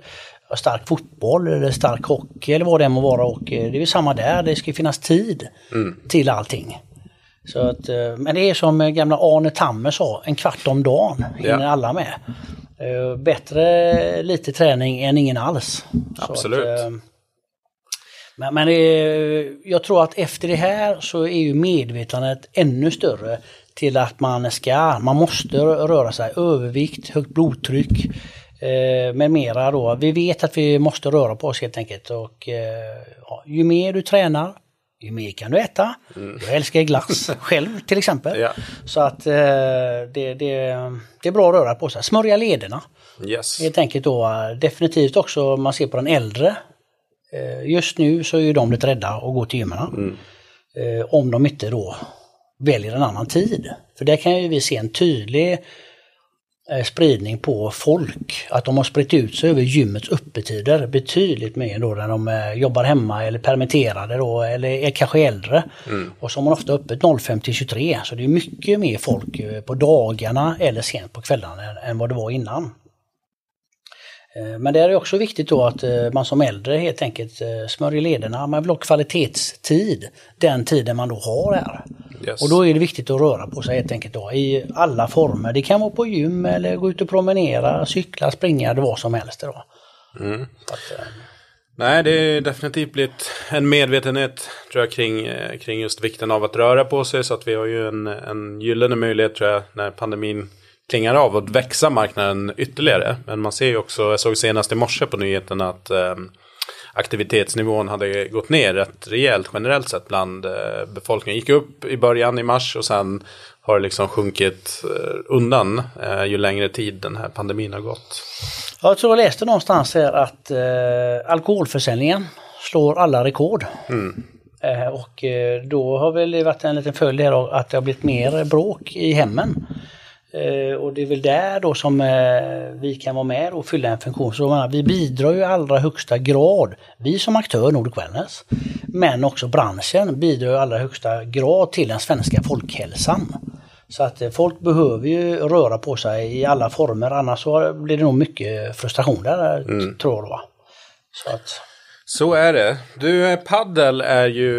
stark fotboll eller stark hockey eller vad det än må vara och det är väl samma där, det ska finnas tid mm. till allting. Så att, men det är som gamla Arne Tammer sa, en kvart om dagen hinner ja. alla med. Uh, bättre lite träning än ingen alls. Absolut. Att, uh, men, men uh, jag tror att efter det här så är ju medvetandet ännu större till att man ska, man måste röra sig, övervikt, högt blodtryck med mera då. Vi vet att vi måste röra på oss helt enkelt och ja, ju mer du tränar, ju mer kan du äta. Mm. Jag älskar glass <laughs> själv till exempel. Ja. Så att eh, det, det, det är bra att röra på sig. Smörja lederna. Yes. Helt enkelt då definitivt också om man ser på den äldre. Eh, just nu så är ju de lite rädda att gå till gymmen. Mm. Eh, om de inte då väljer en annan tid. För där kan ju vi se en tydlig spridning på folk. Att de har spritt ut sig över gymmets öppettider betydligt mer då när de eh, jobbar hemma eller permitterade då eller är kanske äldre. Mm. Och så har man ofta öppet 05 till 23 så det är mycket mer folk eh, på dagarna eller sent på kvällarna än vad det var innan. Men det är också viktigt då att man som äldre helt enkelt smörjer lederna. Man vill ha kvalitetstid den tiden man då har här. Yes. Och då är det viktigt att röra på sig helt enkelt då, i alla former. Det kan vara på gym eller gå ut och promenera, cykla, springa eller vad som helst. Då. Mm. Att. Nej, det är definitivt blivit en medvetenhet tror jag, kring, eh, kring just vikten av att röra på sig. Så att vi har ju en, en gyllene möjlighet tror jag när pandemin klingar av att växa marknaden ytterligare. Men man ser ju också, jag såg senast i morse på nyheterna att eh, aktivitetsnivån hade gått ner rätt rejält generellt sett bland eh, befolkningen. Gick upp i början i mars och sen har det liksom sjunkit eh, undan eh, ju längre tid den här pandemin har gått. Jag tror jag läste någonstans här att eh, alkoholförsäljningen slår alla rekord. Mm. Eh, och eh, då har väl det varit en liten följd här att det har blivit mer bråk i hemmen. Eh, och det är väl där då som eh, vi kan vara med och fylla en funktion. Så menar, vi bidrar ju i allra högsta grad, vi som aktör Nordic Wellness, men också branschen bidrar i allra högsta grad till den svenska folkhälsan. Så att eh, folk behöver ju röra på sig i alla former, annars så blir det nog mycket frustration där, mm. tror jag. Då. Så att, så är det. Du, eh, paddel är ju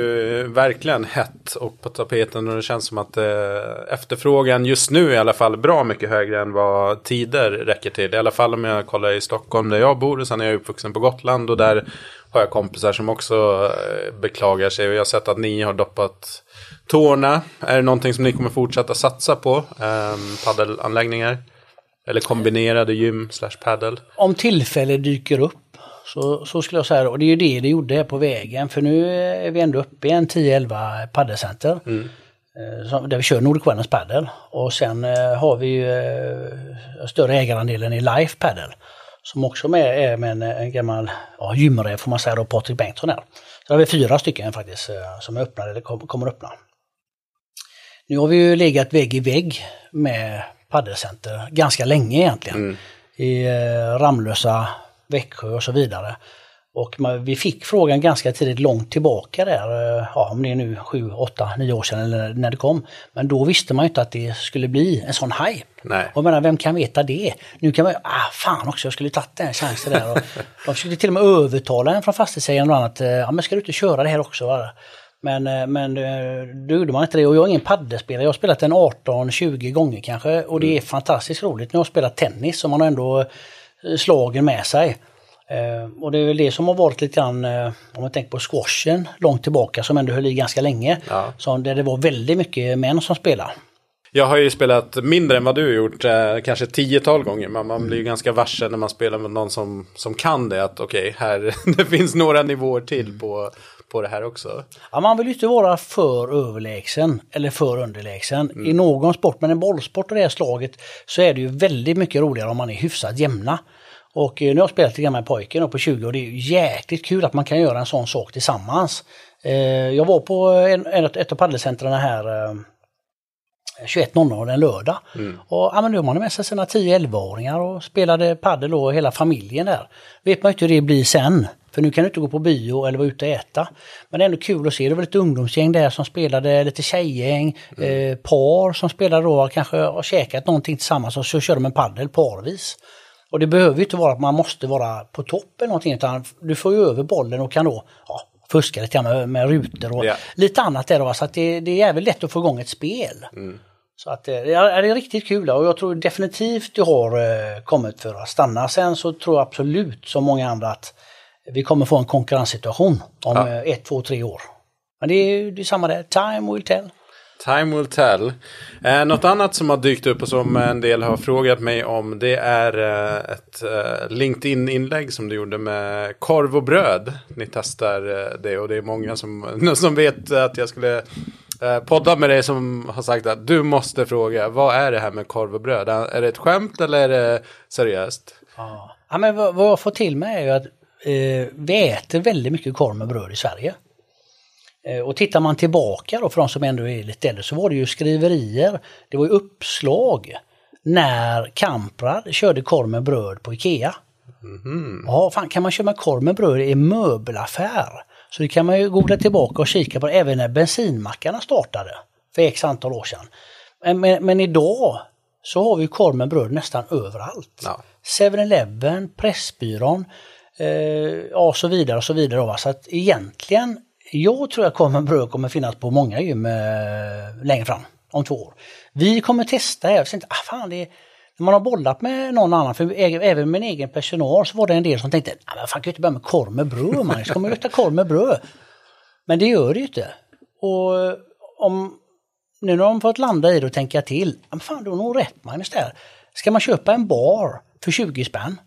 verkligen hett och på tapeten och det känns som att eh, efterfrågan just nu i alla fall bra mycket högre än vad tider räcker till. I alla fall om jag kollar i Stockholm där jag bor och sen är jag uppvuxen på Gotland och där har jag kompisar som också eh, beklagar sig och jag har sett att ni har doppat tårna. Är det någonting som ni kommer fortsätta satsa på? Eh, paddelanläggningar? Eller kombinerade gym slash paddel? Om tillfälle dyker upp så, så skulle jag säga och det är ju det det gjorde på vägen för nu är vi ändå uppe i en 10-11 paddelcenter. Mm. Där vi kör Nordic Wellness Padel och sen har vi ju större ägarandelen i Life Padel. Som också med, är med en, en gammal ja, gymare får man säga då, Patrik Bengtsson här. Så har vi fyra stycken faktiskt som är öppnade eller kommer öppna. Nu har vi ju legat vägg i vägg med paddelcenter ganska länge egentligen. Mm. I eh, Ramlösa, Växjö och så vidare. Och vi fick frågan ganska tidigt, långt tillbaka där, eh, ja, om det är nu 7, 8, 9 år sedan eller när det kom. Men då visste man ju inte att det skulle bli en sån hype. Nej. Och menar, vem kan veta det? Nu kan man ah fan också, jag skulle tagit den chansen där. Och <laughs> de försökte till och med övertala en från fastighetsägaren och annat, ja men ska du inte köra det här också? Men, eh, men eh, då gjorde man inte det och jag är ingen paddelspelare. Jag har spelat den 18-20 gånger kanske och det är mm. fantastiskt roligt. Nu har jag spelat tennis så man har ändå eh, slagen med sig. Och det är väl det som har varit lite grann, om man tänker på squashen långt tillbaka som ändå höll i ganska länge. Ja. Så där det var väldigt mycket män som spelade. Jag har ju spelat mindre än vad du har gjort, eh, kanske tiotal gånger. Men man blir ju ganska varse när man spelar med någon som, som kan det. Att okej, okay, här <laughs> det finns några nivåer till på, på det här också. Ja, man vill ju inte vara för överlägsen eller för underlägsen. Mm. I någon sport, men en bollsport av det här slaget, så är det ju väldigt mycket roligare om man är hyfsat jämna. Och eh, nu har jag spelat lite grann med pojken på 20 och det är ju jäkligt kul att man kan göra en sån sak tillsammans. Eh, jag var på en, ett av paddelcentren här 21.00 en lördag. Mm. Och ja, men nu har man med sig sina 10-11-åringar och spelade padel och hela familjen där. Vet man inte hur det blir sen. För nu kan du inte gå på bio eller vara ute och äta. Men det är ändå kul att se. Det var ett ungdomsgäng där som spelade, lite tjejgäng, mm. eh, par som spelade då, kanske har käkat någonting tillsammans och så kör de en paddel parvis. Och det behöver ju inte vara att man måste vara på topp eller någonting utan du får ju över bollen och kan då ja, fuska lite med, med rutor och yeah. lite annat där då. Så att det, det är jävligt lätt att få igång ett spel. Mm. Så att eh, det är riktigt kul och jag tror definitivt det har eh, kommit för att stanna. Sen så tror jag absolut som många andra att vi kommer få en konkurrenssituation om ja. Eh, ett, två, tre år. Men det är, det är samma där, time will tell. Time will tell. Eh, något annat som har dykt upp och som en del har frågat mig om det är eh, ett eh, LinkedIn-inlägg som du gjorde med korv och bröd. Ni testar eh, det och det är många som, <laughs> som vet att jag skulle eh, podda med dig som har sagt att du måste fråga vad är det här med korv och bröd? Är det ett skämt eller är det seriöst? Ja, ja men vad, vad jag får till mig är ju att eh, vi äter väldigt mycket korv med bröd i Sverige. Eh, och tittar man tillbaka då för de som ändå är lite äldre så var det ju skriverier, det var ju uppslag när Kamprad körde korv med bröd på Ikea. Mm. Ja, fan, kan man köra med korv med bröd i möbelaffär? Så det kan man ju googla tillbaka och kika på även när bensinmackarna startade för x antal år sedan. Men, men, men idag så har vi korv med bröd nästan överallt. Ja. 7-Eleven, Pressbyrån, eh, och så vidare och så vidare. Va? Så att egentligen, jag tror att korv med bröd kommer finnas på många gym eh, längre fram, om två år. Vi kommer testa, jag inte, ah, fan det är, när man har bollat med någon annan, för även min egen personal, så var det en del som tänkte, ah, fan kan ju inte börja med korv med bröd, man ska man äta korv med bröd. Men det gör det ju inte. Och eh, om, nu när de fått landa i det och tänka till, ah, fan du har nog rätt Magnus där. Ska man köpa en bar för 20 spänn,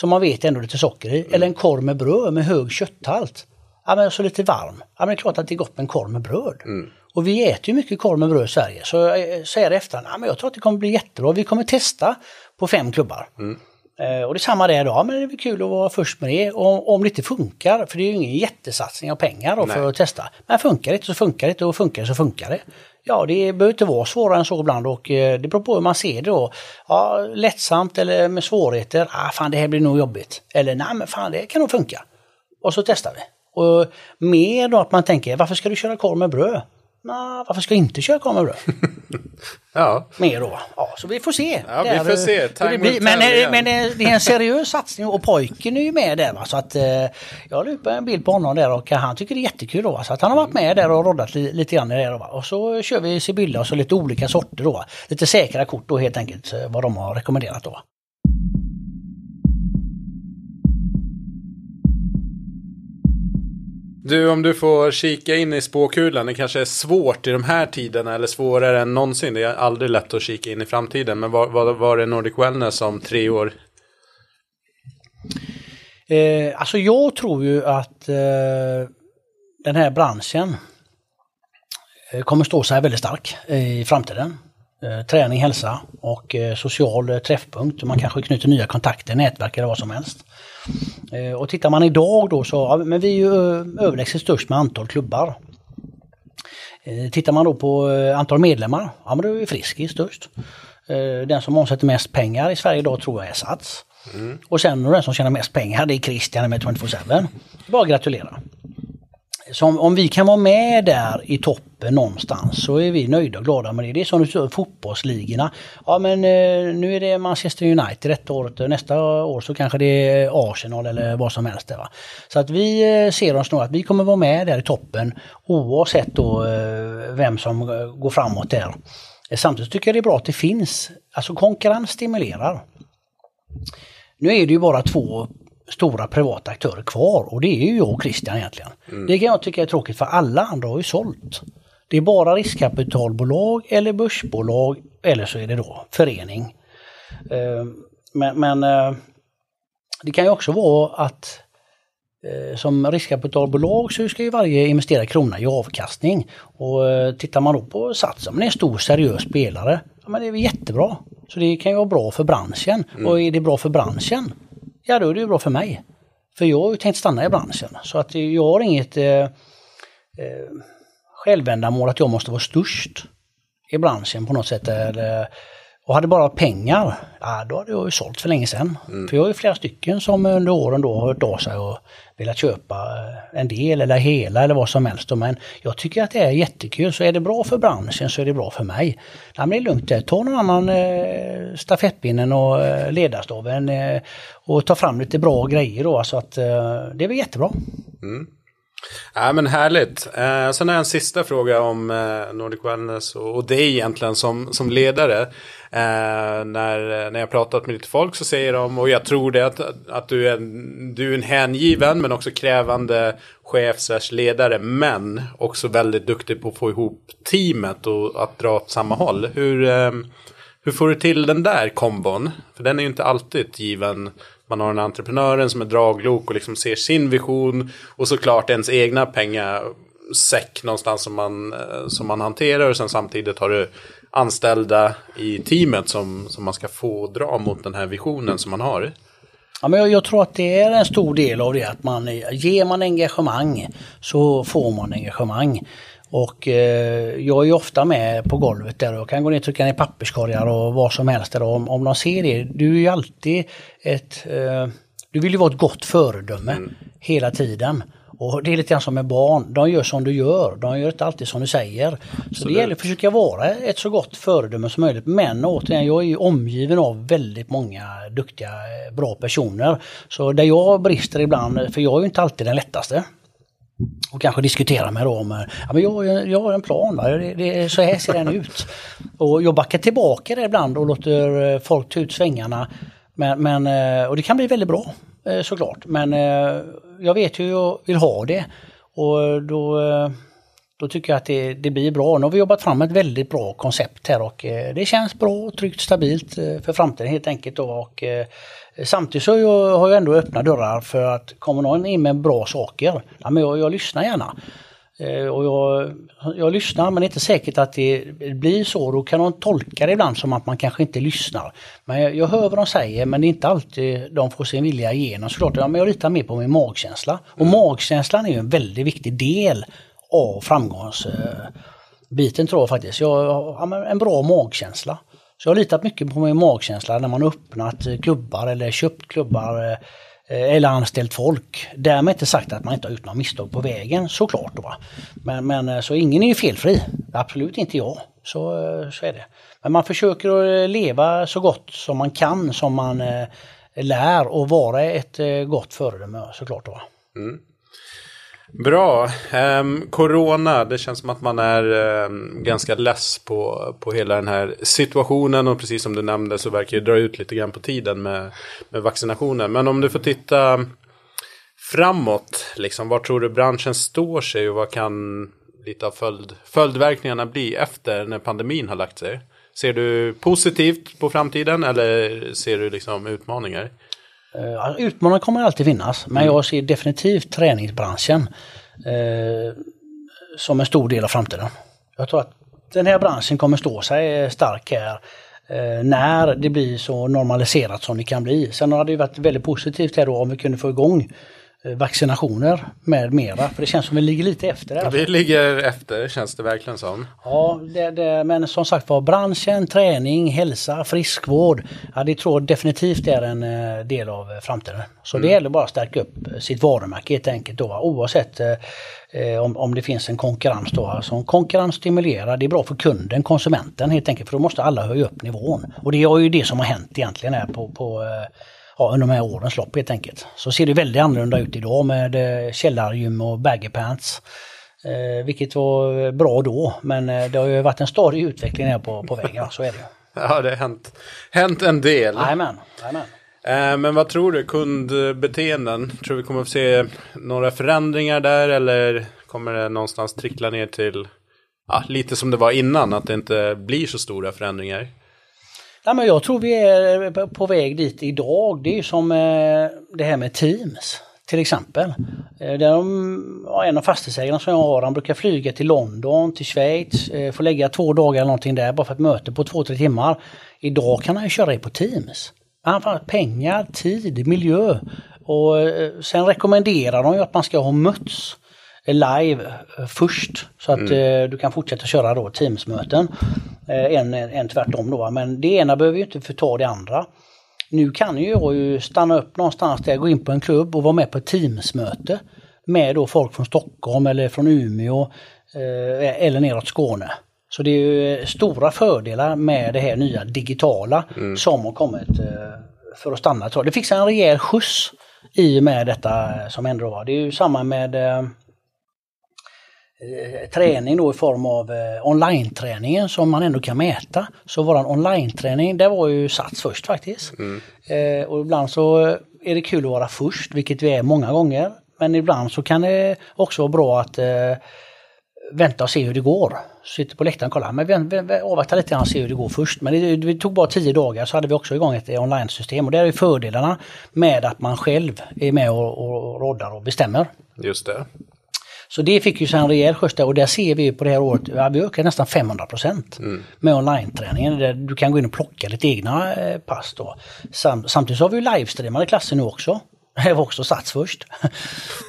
som man vet ändå lite socker i, mm. eller en korv med bröd med hög kötthalt. Ja men så lite varm. Ja men det är klart att det är gott med en korv med bröd. Mm. Och vi äter ju mycket korv med bröd i Sverige. Så jag säger efterhand, ja, men jag tror att det kommer bli jättebra. Vi kommer testa på fem klubbar. Mm. Eh, och det är samma där då, men det är kul att vara först med det. Och om det inte funkar, för det är ju ingen jättesatsning av pengar då för att testa. Men funkar det inte så funkar det inte och funkar det så funkar det. Ja, det behöver inte vara svårare än så ibland och eh, det beror på hur man ser det då. Ja, lättsamt eller med svårigheter, ah, fan det här blir nog jobbigt. Eller nej men fan det kan nog funka. Och så testar vi. Och mer då att man tänker, varför ska du köra korv med bröd? Nah, varför ska jag inte köra kamerabröd? <laughs> ja. Mer då. Ja, så vi får se. Ja, vi får se. Det blir. Men, men det är en seriös satsning och pojken är ju med där. Va? Så att, eh, jag la upp en bild på honom där och han tycker det är jättekul. Då, va? Så att han har varit med där och roddat li, lite grann. Där, då, va? Och så kör vi Sibylla och så lite olika sorter. Då, Lite säkra kort då helt enkelt eh, vad de har rekommenderat. Då. Du, om du får kika in i spåkulan, det kanske är svårt i de här tiderna eller svårare än någonsin. Det är aldrig lätt att kika in i framtiden. Men vad var, var det Nordic Wellness om tre år? Eh, alltså jag tror ju att eh, den här branschen eh, kommer stå sig väldigt stark eh, i framtiden. Eh, träning, hälsa och eh, social eh, träffpunkt. Man kanske knyter nya kontakter, nätverk eller vad som helst. Och tittar man idag då så, ja, men vi är ju överlägset störst med antal klubbar. Tittar man då på antal medlemmar, ja men då är vi Friskis störst. Den som omsätter mest pengar i Sverige idag tror jag är Sats. Mm. Och sen den som tjänar mest pengar det är Christian med 24-7. Bara gratulera. Så om, om, vi kan vara med där i toppen någonstans så är vi nöjda och glada med det. Det är som du säger, fotbollsligorna. Ja men eh, nu är det Manchester United detta året och nästa år så kanske det är Arsenal eller vad som helst. Där, va? Så att vi eh, ser oss nog att vi kommer vara med där i toppen oavsett då eh, vem som eh, går framåt där. Eh, samtidigt tycker jag det är bra att det finns, alltså konkurrens stimulerar. Nu är det ju bara två stora privata aktörer kvar och det är ju jag och Christian egentligen. Mm. Det kan jag tycka är tråkigt för alla andra har ju sålt. Det är bara riskkapitalbolag eller börsbolag eller så är det då förening. Eh, men, men eh, det kan ju också vara att eh, som riskkapitalbolag så ska ju varje investerad krona ge avkastning. Och tittar man då på Sats, om det är en stor seriös spelare, ja, men det är jättebra. Så det kan ju vara bra för branschen. Mm. Och är det bra för branschen ja då är det ju bra för mig. För jag har ju tänkt stanna i branschen. Så att jag har inget eh, eh, självändamål att jag måste vara störst i branschen på något sätt. Eller, och hade bara pengar, ja då hade jag ju sålt för länge sedan. Mm. För jag har ju flera stycken som under åren då har hört av sig och velat köpa en del eller hela eller vad som helst. Men jag tycker att det är jättekul. Så är det bra för branschen så är det bra för mig. Ja, men det är lugnt det. Ta någon annan eh, stafettpinnen och eh, ledarstaven eh, och ta fram lite bra grejer då. Så att eh, det är väl jättebra. Mm. Ja, men härligt. Eh, sen har jag en sista fråga om eh, Nordic Wellness och, och dig egentligen som, som ledare. Eh, när, när jag pratat med lite folk så säger de, och jag tror det, att, att du, är en, du är en hängiven men också krävande chef ledare. Men också väldigt duktig på att få ihop teamet och att dra åt samma håll. Hur, eh, hur får du till den där kombon? För den är ju inte alltid given man har en entreprenören som är draglok och liksom ser sin vision och såklart ens egna pengasäck någonstans som man, eh, som man hanterar och sen samtidigt har du anställda i teamet som, som man ska få dra mot den här visionen som man har. Ja, men jag, jag, tror att det är en stor del av det att man ger man engagemang så får man engagemang. Och eh, jag är ju ofta med på golvet där och kan gå ner och trycka ner papperskorgar och vad som helst där om, om de ser det. Du är ju alltid ett... Eh, du vill ju vara ett gott föredöme mm. hela tiden. Och det är lite grann som med barn, de gör som du gör, de gör inte alltid som du säger. Så Absolut. det gäller att försöka vara ett så gott föredöme som möjligt. Men återigen, jag är ju omgiven av väldigt många duktiga, bra personer. Så där jag brister ibland, för jag är ju inte alltid den lättaste och kanske diskutera med dem. Ja, men jag, jag har en plan, va? Det, det, så här ser den ut. Och jag backar tillbaka det ibland och låter eh, folk ta ut svängarna. Men, men, eh, och det kan bli väldigt bra eh, såklart. Men jag vet hur jag vill ha det. Och då, då tycker jag att det, det blir bra. Nu har vi jobbat fram ett väldigt bra koncept här och eh, det känns bra, tryggt, stabilt eh, för framtiden helt enkelt. Då. Och eh, Samtidigt så har jag ändå öppna dörrar för att kommer någon in med bra saker, ja, men jag, jag lyssnar gärna. Eh, och jag, jag lyssnar men det är inte säkert att det blir så. Då kan de tolka det ibland som att man kanske inte lyssnar. Men jag, jag hör vad de säger men det är inte alltid de får sin vilja igenom. Såklart, ja, men jag litar mer på min magkänsla. Och mm. magkänslan är en väldigt viktig del av framgångsbiten tror jag faktiskt. Jag har en bra magkänsla. Så jag har litat mycket på min magkänsla när man öppnat klubbar eller köpt klubbar eh, Eh, eller anställt folk. Därmed inte sagt att man inte har gjort några misstag på vägen såklart. Då. Men, men eh, så ingen är ju felfri. Absolut inte jag. Så, eh, så är det. Men man försöker att leva så gott som man kan, som man lär och vara ett gott föredöme såklart. Då. Mm. Bra. Um, corona, det känns som att man är um, ganska less på, på hela den här situationen. Och precis som du nämnde så verkar det dra ut lite grann på tiden med, med vaccinationen. Men om du får titta framåt, liksom, var tror du branschen står sig och vad kan lite av följd, följdverkningarna bli efter när pandemin har lagt sig? Ser du positivt på framtiden eller ser du liksom utmaningar? Eh, Utmaningar kommer alltid finnas, men jag ser definitivt träningsbranschen eh, som en stor del av framtiden. Jag tror att den här branschen kommer stå sig stark här eh, när det blir så normaliserat som det kan bli. Sen har det varit väldigt positivt här då om vi kunde få igång eh, vaccinationer med mera. För det känns som vi ligger lite efter. Där, Vi ligger efter känns det verkligen som. Ja, det, det, men som sagt var branschen, träning, hälsa, friskvård. Ja, det tror jag definitivt är en eh, del av eh, framtiden. Så det gäller bara att stärka upp eh, sitt varumärke helt enkelt då, oavsett eh, eh, om, om det finns en konkurrens då. Alltså, konkurrens stimulerar, det är bra för kunden, konsumenten helt enkelt, för då måste alla höja upp nivån. Och det är ju det som har hänt egentligen här på, på eh, ja, under de här årens lopp helt enkelt. Så ser det väldigt annorlunda ut idag med eh, källargym och baggy pants. Eh, vilket var bra då, men eh, det har ju varit en stadig utveckling här på, på vägen, så är det. <laughs> Ja, det har hänt, hänt en del. Jajamän. Eh, Men vad tror du, kundbeteenden? Tror vi kommer att se några förändringar där eller kommer det någonstans trickla ner till ja, lite som det var innan, att det inte blir så stora förändringar? Ja, men jag tror vi är på- väg dit idag. Det är ju som eh, det här med Teams till exempel. Eh, de, en av fastighetsägarna som jag har, han brukar flyga till London, till Schweiz, eh, får lägga två dagar eller någonting där bara för ett möte på två, tre timmar. Idag kan han ju köra det på Teams. Han får pengar, tid, miljö. Och sen rekommenderar de ju att man ska ha möts live eh, först så att eh, du kan fortsätta köra då Teams-möten. Eh, en, en, tvärtom då, men det ena behöver ju inte förta det andra. Nu kan ju jag ju stanna upp någonstans där, gå in på en klubb och vara med på ett Teams-möte med då folk från Stockholm eller från Umeå eh, eller neråt Skåne. Så det är ju stora fördelar med det här nya digitala som har kommit för att stanna. Det fick sig en rejäl skjuts i och med detta som ändå var. Det är ju samma med träning då i form av eh, online-träningen som man ändå kan mäta. Så våran online-träning, det var ju Sats först faktiskt. Eh, och ibland så är det kul att vara först, vilket vi är många gånger. Men ibland så kan det också vara bra att eh, vänta och se hur det går. Sitter på läktaren och kollar, men avvakta lite grann och se hur det går först. Men det, det tog bara tio dagar så hade vi också igång ett online-system och det är fördelarna med att man själv är med och, och roddar och bestämmer. Just det. Så det fick ju sen en rejäl skjuts där och där ser vi på det här året, ja, vi ökar nästan 500 procent med online-träningen. Där du kan gå in och plocka lite egna eh, pass då. Sam, samtidigt så har vi ju livestreamade klasser nu också. <laughs> Det var också Sats först. <laughs>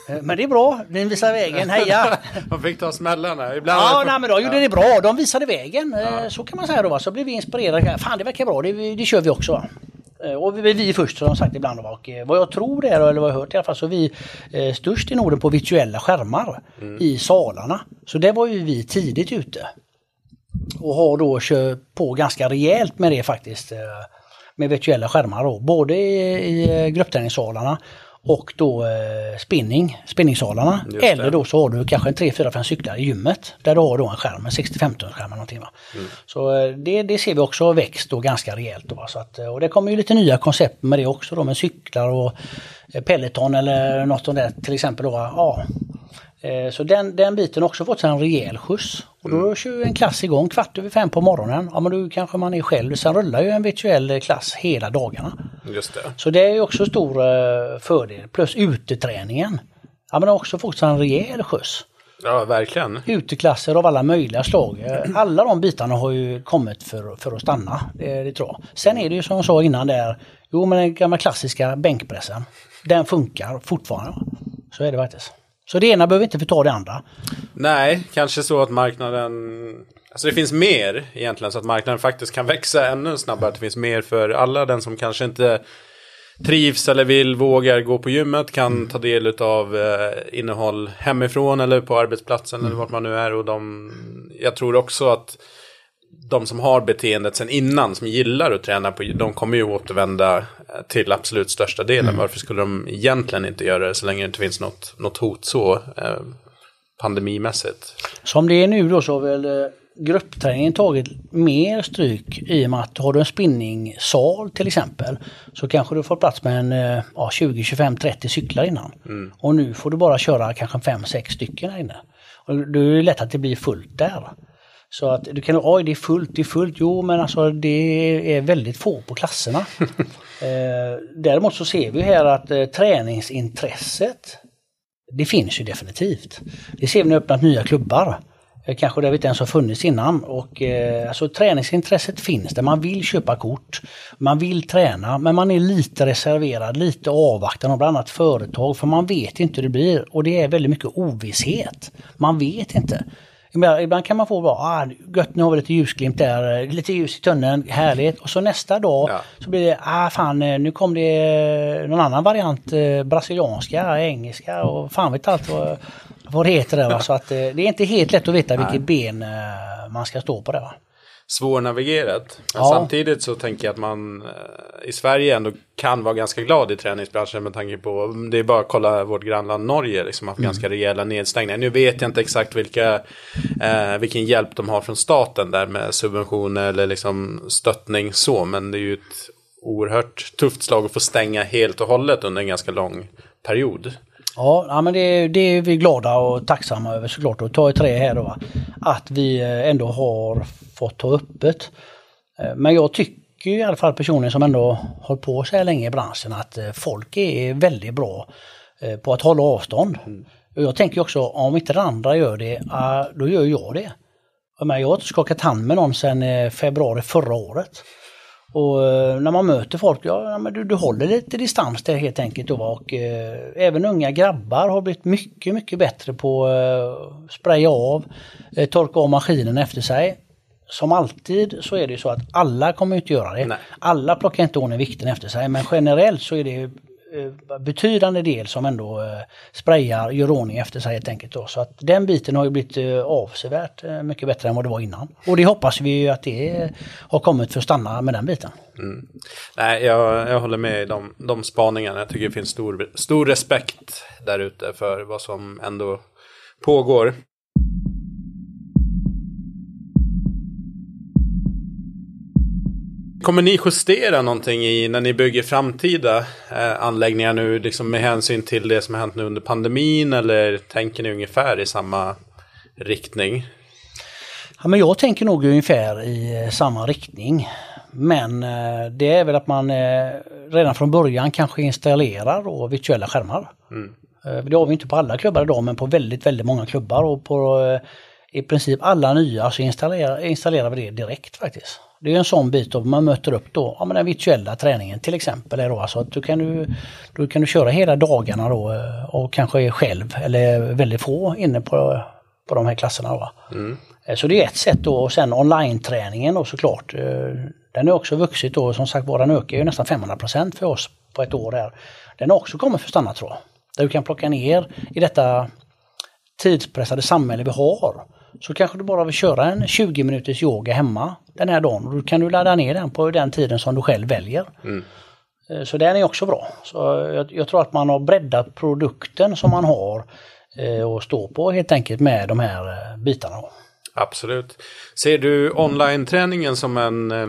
Eh, men det är bra, den visar vägen, heja! <laughs> Man fick ta smällarna. Ibland Ja, nej, men de gjorde det bra. De visade vägen. eh, Så kan man säga då. Så blev vi inspirerade. Fan, det verkar bra. Det, det kör vi också. Eh, Och vi, vi är först, som sagt ibland. Och eh, vad jag tror är, eller vad jag hört i alla fall, så är vi eh, störst i Norden på virtuella skärmar i salarna. Så det var ju vi tidigt ute. Och har då kört på ganska rejält med det faktiskt. eh, Med virtuella skärmar då. Både i, i eh, gruppträningssalarna och då eh, spinning, spinningsalarna. Eller då så har du kanske en 3, 4, 5 cyklar i gymmet. Där du har då en skärm, en 60-15 skärm eller någonting. Va? Så eh, det, det ser vi också växt då ganska rejält. Då, va? Så att, eh, och det kommer ju lite nya koncept med det också då med cyklar och eh, Peloton eller något sånt där till exempel. Då, va? ja. Eh, Så den, den biten har också fått sig en rejäl skjuts. Och då kör ju en klass igång kvart över fem på morgonen. Ja men då kanske man är själv. Sen rullar ju en virtuell klass hela dagarna. Just det. Så det är ju också stor eh, fördel. Plus uteträningen. Ja men det har också fått sig en rejäl skjuts. Ja, verkligen. Uteklasser av alla möjliga slag. Eh, Alla de bitarna har ju kommit för, för att stanna. Det, det tror jag. Sen är det ju som jag sa innan där. Jo men den gamla klassiska bänkpressen. Den funkar fortfarande. Så är det faktiskt. Så det ena behöver inte förta det andra. Nej, kanske så att marknaden... Alltså det finns mer egentligen så att marknaden faktiskt kan växa ännu snabbare. Det finns mer för alla. Den som kanske inte trivs eller vill, vågar gå på gymmet kan ta del av eh, innehåll hemifrån eller på arbetsplatsen eller vart man nu är. Och de, jag tror också att de som har beteendet sen innan, som gillar att träna på de kommer ju återvända eh, till absolut största delen. Varför skulle de egentligen inte göra det så länge det inte finns något, något hot så eh, pandemimässigt? Som det är nu då så har väl eh, gruppträningen tagit mer stryk i och med att har du en spinningsal till exempel så kanske du får plats med en eh, ja, 20, 25, 30 cyklar innan. Och nu får du bara köra kanske 5-6 stycken här inne. Och då är det lätt att det blir fullt där. Så att du kan, oj det är fullt, det är fullt. Jo men alltså det är väldigt få på klasserna. <laughs> eh, däremot så ser vi här att eh, träningsintresset, det finns ju definitivt. Det ser vi när vi öppnat nya klubbar. Eh, kanske det inte ens har funnits innan. Och, eh, alltså, träningsintresset finns där. Man vill köpa kort, man vill träna, men man är lite reserverad, lite avvaktande om bland annat företag, för man vet inte hur det blir. Och det är väldigt mycket ovisshet. Man vet inte. Ibland, ibland kan man få bara, ah, gött nu har vi lite ljusglimt där, lite ljus i tunneln, härligt. Och så nästa dag Ja. så blir det, ah fan eh, nu kom det eh, någon annan variant, eh, brasilianska, engelska och fan vet allt vad, vad det heter där. Va? Så att eh, det är inte helt lätt att veta vilket ben eh, man ska stå på det. Va? Svårnavigerat. Men Ja. samtidigt så tänker jag att man eh, i Sverige ändå kan vara ganska glad i träningsbranschen med tanke på, det är bara att kolla vårt grannland Norge, liksom haft ganska rejäla nedstängningar. Nu vet jag inte exakt vilka, eh, vilken hjälp de har från staten där med subventioner eller liksom stöttning så, men det är ju ett oerhört tufft slag att få stänga helt och hållet under en ganska lång period. Ja, ja men det, det är vi glada och tacksamma över såklart. Och ta i trä här då. va. Att vi eh, ändå har fått ha öppet. Eh, men jag tycker i alla fall personer som ändå hållit på så här länge i branschen att eh, folk är väldigt bra på att hålla avstånd. Och jag tänker också om inte den andra gör det, ah, då gör jag det. Jag har inte skakat hand med någon sedan februari förra året. Och eh, när man möter folk, ja men du, du håller lite distans där helt enkelt. Då, och eh, även unga grabbar har blivit mycket, mycket bättre på att eh, spraya av, eh, torka av maskinen efter sig. Som alltid så är det så att alla kommer inte göra det. Nej. Alla plockar inte ordning vikten efter sig men generellt så är det Eh, betydande del som ändå eh, sprayar, gör ordning efter sig helt enkelt. Då. Så att den biten har ju blivit eh, avsevärt mycket bättre än vad det var innan. Och det hoppas vi ju att det har kommit för att stanna med den biten. Mm. Nej, jag, jag håller med i de, de spaningarna. Jag tycker det finns stor, stor respekt där ute för vad som ändå pågår. Kommer ni justera någonting i när ni bygger framtida eh, anläggningar nu liksom med hänsyn till det som har hänt nu under pandemin eller tänker ni ungefär i samma riktning? Ja, men jag tänker nog ungefär i eh, samma riktning. Men eh, det är väl att man eh, redan från början kanske installerar då virtuella skärmar. Eh, Det har vi inte på alla klubbar idag men på väldigt, väldigt många klubbar och på eh, i princip alla nya så installerar, installerar vi det direkt faktiskt. Det är en sån bit då man möter upp då, ja, men den virtuella träningen till exempel. Är då, alltså att du kan du, då kan du köra hela dagarna då eh, och kanske själv eller väldigt få inne på, på de här klasserna. Då. Eh, Så det är ett sätt då och sen online-träningen då såklart. eh, Den har också vuxit då, som sagt var den ökar ju nästan 500 för oss på ett år här. Den har också kommit för att stanna tror jag. Där du kan plocka ner i detta tidspressade samhälle vi har. Så kanske du bara vill köra en 20 minuters yoga hemma den här dagen och då kan du ladda ner den på den tiden som du själv väljer. Eh, Så den är också bra. Så jag, jag tror att man har breddat produkten som man har eh, att stå på helt enkelt med de här eh, bitarna. Absolut. Ser du online-träningen som en, eh,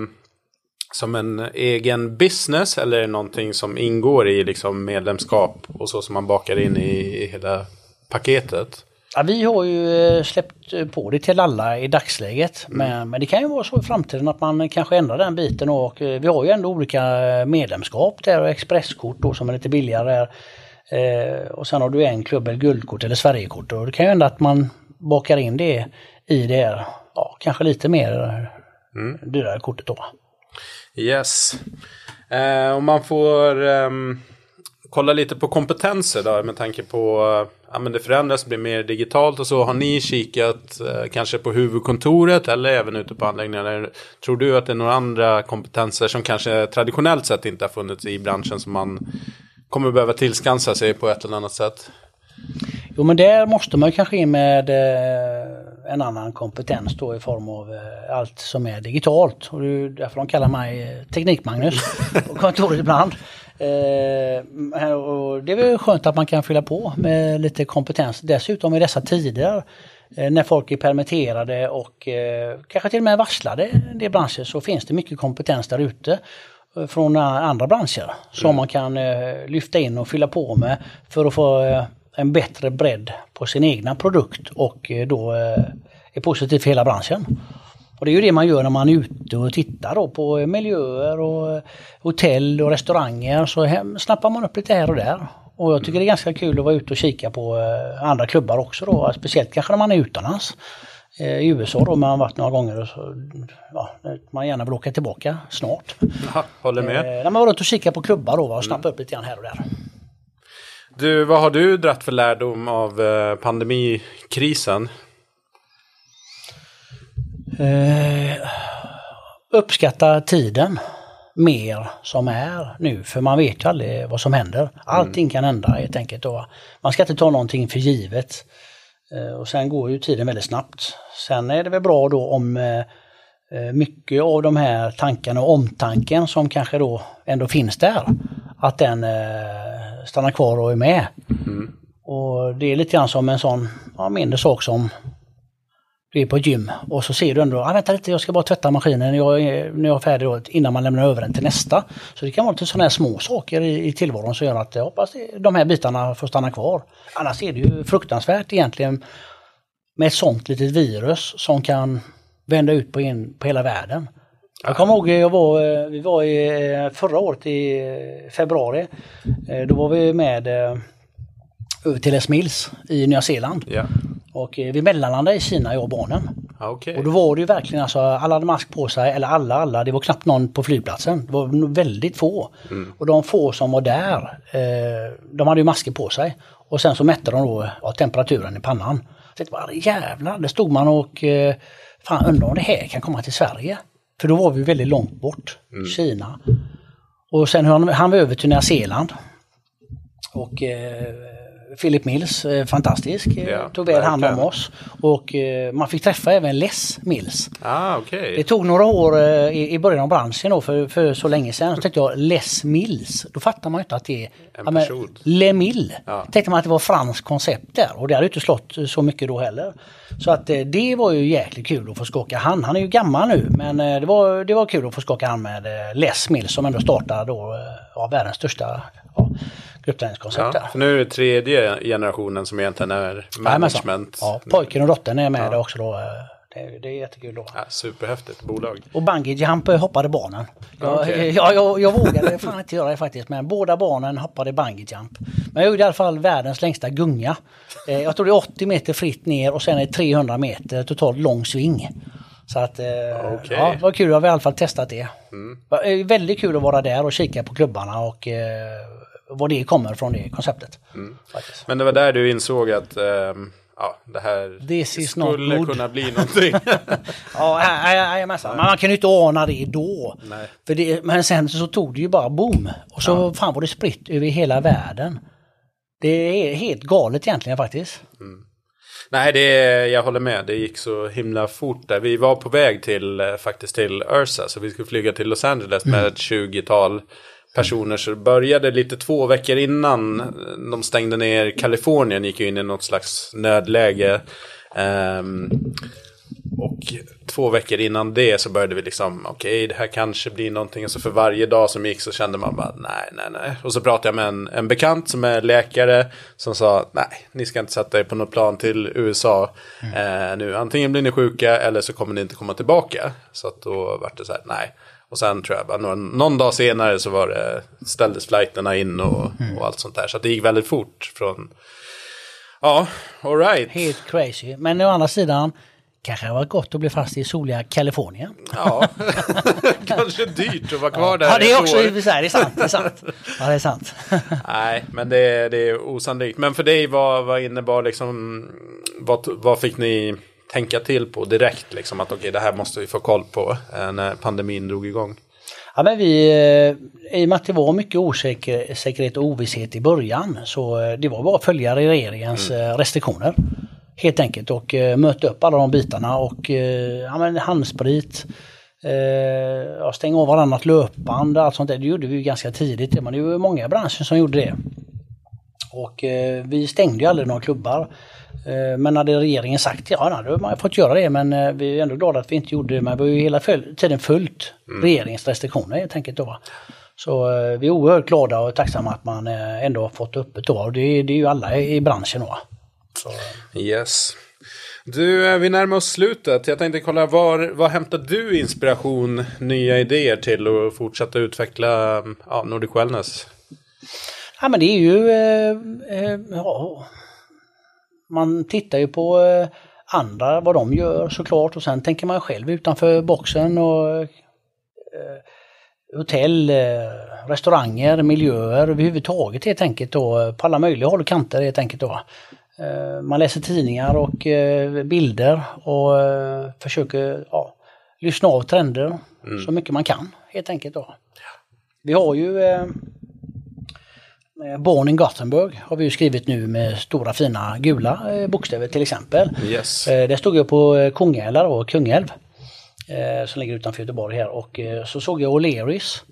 som en egen business eller är det någonting som ingår i liksom medlemskap och så som man bakar in i hela paketet? Ja, vi har ju eh, släppt eh, på det till alla i dagsläget. Men, men det kan ju vara så i framtiden att man kanske ändrar den biten. Och, eh, vi har ju ändå olika medlemskap där och expresskort då som är lite billigare. där. Eh, och sen har du en klubb eller guldkort eller Sverigekort. Och det kan ju hända att man bakar in det i det här, ja, kanske lite mer eh, dyrare kortet då. Yes. Eh, om man får ehm, kolla lite på kompetenser då med tanke på att ja, men det förändras, blir mer digitalt och så. Har ni kikat eh, kanske på huvudkontoret eller även ute på anläggningarna? Tror du att det är några andra kompetenser som kanske traditionellt sett inte har funnits i branschen som man kommer behöva tillskansa sig på ett eller annat sätt? Jo men där måste man kanske in med eh, en annan kompetens då i form av eh, allt som är digitalt. Och det är ju därför de kallar mig eh, Teknik-Magnus på kontoret ibland. Eh, och det är väl skönt att man kan fylla på med lite kompetens. Dessutom i dessa tider eh, när folk är permitterade och eh, kanske till och med varslade i del branscher så finns det mycket kompetens där ute eh, från andra branscher som man kan eh, lyfta in och fylla på med för att få eh, en bättre bredd på sin egna produkt och då är positivt för hela branschen. Och det är ju det man gör när man är ute och tittar då på miljöer och hotell och restauranger. Så hem, snappar man upp lite här och där. Och jag tycker det är ganska kul att vara ute och kika på eh, andra klubbar också då. Speciellt kanske när man är utomlands. Eh, I USA då, man har varit några gånger och så, ja, man gärna vill åka tillbaka snart. Ja, håller med. Eh, när man var runt och kika på klubbar då och snappa upp lite grann här och där. Du, vad har du dratt för lärdom av eh, pandemikrisen? Eh, uppskatta tiden mer som är nu, för man vet ju aldrig vad som händer. Allting kan hända helt enkelt. Och man ska inte ta någonting för givet. Eh, och sen går ju tiden väldigt snabbt. Sen är det väl bra då om eh, mycket av de här tankarna och omtanken som kanske då ändå finns där, att den eh, stannar kvar och är med. Mm. Och det är lite grann som en sån ja, mindre sak som du är på ett gym och så ser du ändå, ah, vänta lite jag ska bara tvätta maskinen jag är, när jag är färdig då, innan man lämnar över den till nästa. Så det kan vara lite sådana här små saker i, i tillvaron som gör att jag hoppas de här bitarna får stanna kvar. Annars är det ju fruktansvärt egentligen med ett sånt litet virus som kan vända ut på, en, på hela världen. Jag kommer ihåg, jag var, eh, vi var i, eh, förra året i eh, februari. Då var vi med över till Les Mills i Nya Zeeland. Yeah. Och vi mellanlandade i Kina, jag och barnen. Okay. Och då var det ju verkligen alltså, alla hade mask på sig, eller alla, alla, det var knappt någon på flygplatsen. Det var väldigt få. Mm. Och de få som var där, eh, de hade ju masker på sig. Och sen så mätte de då ja, temperaturen i pannan. Så det var jävlar, där stod man och eh, fan undrar om det här kan komma till Sverige. För då var vi väldigt långt bort, Mm. Kina. Och sen han, han var över till Nya Zeeland. Och eh, Philip Mills, eh, fantastisk, eh, Ja, tog väl hand om oss. Och eh, man fick träffa även Les Mills. Ah, okej. Det tog några år i, början av branschen då, för, för så länge sedan. Så tänkte jag Les Mills, då fattar man ju inte att det är En person. Le Mill. Ja. Tänkte man att det var franskt koncept där och det hade inte slått så mycket då heller. Så att det var ju jäkligt kul att få skaka hand. Han är ju gammal nu men det var, det var kul att få skaka hand med Les Mills som ändå startade då ja, världens största ja, gruppträningskoncept Ja, för nu är det tredje generationen som egentligen är management. Ja, pojken och dottern är med där också då. Det, det är jättekul då. Ja, superhäftigt bolag. Och bungee jump eh, hoppade barnen. Jag, Okej. jag, jag, jag vågade fan inte göra det faktiskt men båda barnen hoppade bungee jump. Men jag gjorde i alla fall världens längsta gunga. Eh, Jag tror det är 80 meter fritt ner och sen är det 300 meter totalt lång sving. Så att eh, Okej. ja, det var kul, jag har i alla fall testat det. Mm. Det eh, Väldigt kul att vara där och kika på klubbarna och var det kommer från det konceptet. Mm. Men det var där du insåg att ehm, ja, det här This skulle kunna bli någonting. <laughs> Ja, ja, ja, jajamensan. Men man kan ju inte ana det då. Nej. För det, men sen så tog det ju bara boom. Och så fan var det spritt över hela världen. Det är helt galet egentligen faktiskt. Nej, det jag håller med. Det gick så himla fort där. Vi var på väg till, eh, faktiskt till Ursa, så vi skulle flyga till Los Angeles med ett 20-tal personer. Så det började lite två veckor innan de stängde ner Kalifornien, gick ju in i något slags nödläge. Ehm, och två veckor innan det så började vi liksom, okej det här kanske blir någonting. Och så för varje dag som gick så kände man bara, nej, nej, nej. Och så pratade jag med en, en bekant som är läkare som sa, nej, ni ska inte sätta er på något plan till USA eh, nu. Antingen blir ni sjuka eller så kommer ni inte komma tillbaka. Så att då var det så här, nej. Och sen tror jag bara någon, någon dag senare så var det, ställdes flighterna in och, och allt sånt där. Så det gick väldigt fort från, ja, alright. Helt crazy. Men å andra sidan kanske det var gott att bli fast i soliga Kalifornien. Ja, <laughs> kanske dyrt att vara kvar där Ja, det är också år. det är sant. Det är sant. Ja, det är sant. <laughs> Nej, men det, det är osannolikt. Men för dig, vad, vad innebar liksom, vad, vad fick ni tänka till på direkt? Liksom att okej, det här måste vi få koll på eh, när pandemin drog igång. Ja, men vi, eh, I och med att det var mycket osäkerhet och ovisshet i början så eh, det var bara att följa regeringens eh, restriktioner. Helt enkelt och möta upp alla de bitarna och ja, men handsprit, eh, stänga av varannat löpband och allt sånt där. Det gjorde vi ju ganska tidigt. Men det var ju många branscher som gjorde det. Och eh, vi stängde ju aldrig några klubbar. Eh, men hade regeringen sagt ja, då hade man fått göra det. Men eh, vi är ändå glada att vi inte gjorde det. Men vi har ju hela tiden följt regeringens restriktioner helt enkelt. Då. Så eh, vi är oerhört glada och tacksamma att man ändå har fått öppet då. Och det, det är ju alla i branschen. Då. Så, Yes. Du, vi närmar oss slutet. Jag tänkte kolla, var, var hämtar du inspiration, nya idéer till att fortsätta utveckla ja, Nordic Wellness? Ja, men det är ju... Eh, eh, ja, man tittar ju på eh, andra, vad de gör såklart och sen tänker man själv utanför boxen och eh, hotell, eh, restauranger, miljöer överhuvudtaget helt enkelt då på alla möjliga håll och kanter helt enkelt då. Man läser tidningar och bilder och försöker ja, lyssna av trender mm. så mycket man kan helt enkelt då. Vi har ju Born in Gothenburg har vi ju skrivit nu med stora fina gula bokstäver till exempel. Yes. Det stod jag på Kungälv och Kungälv eh, som ligger utanför Göteborg här och eh, så såg jag O'Learys.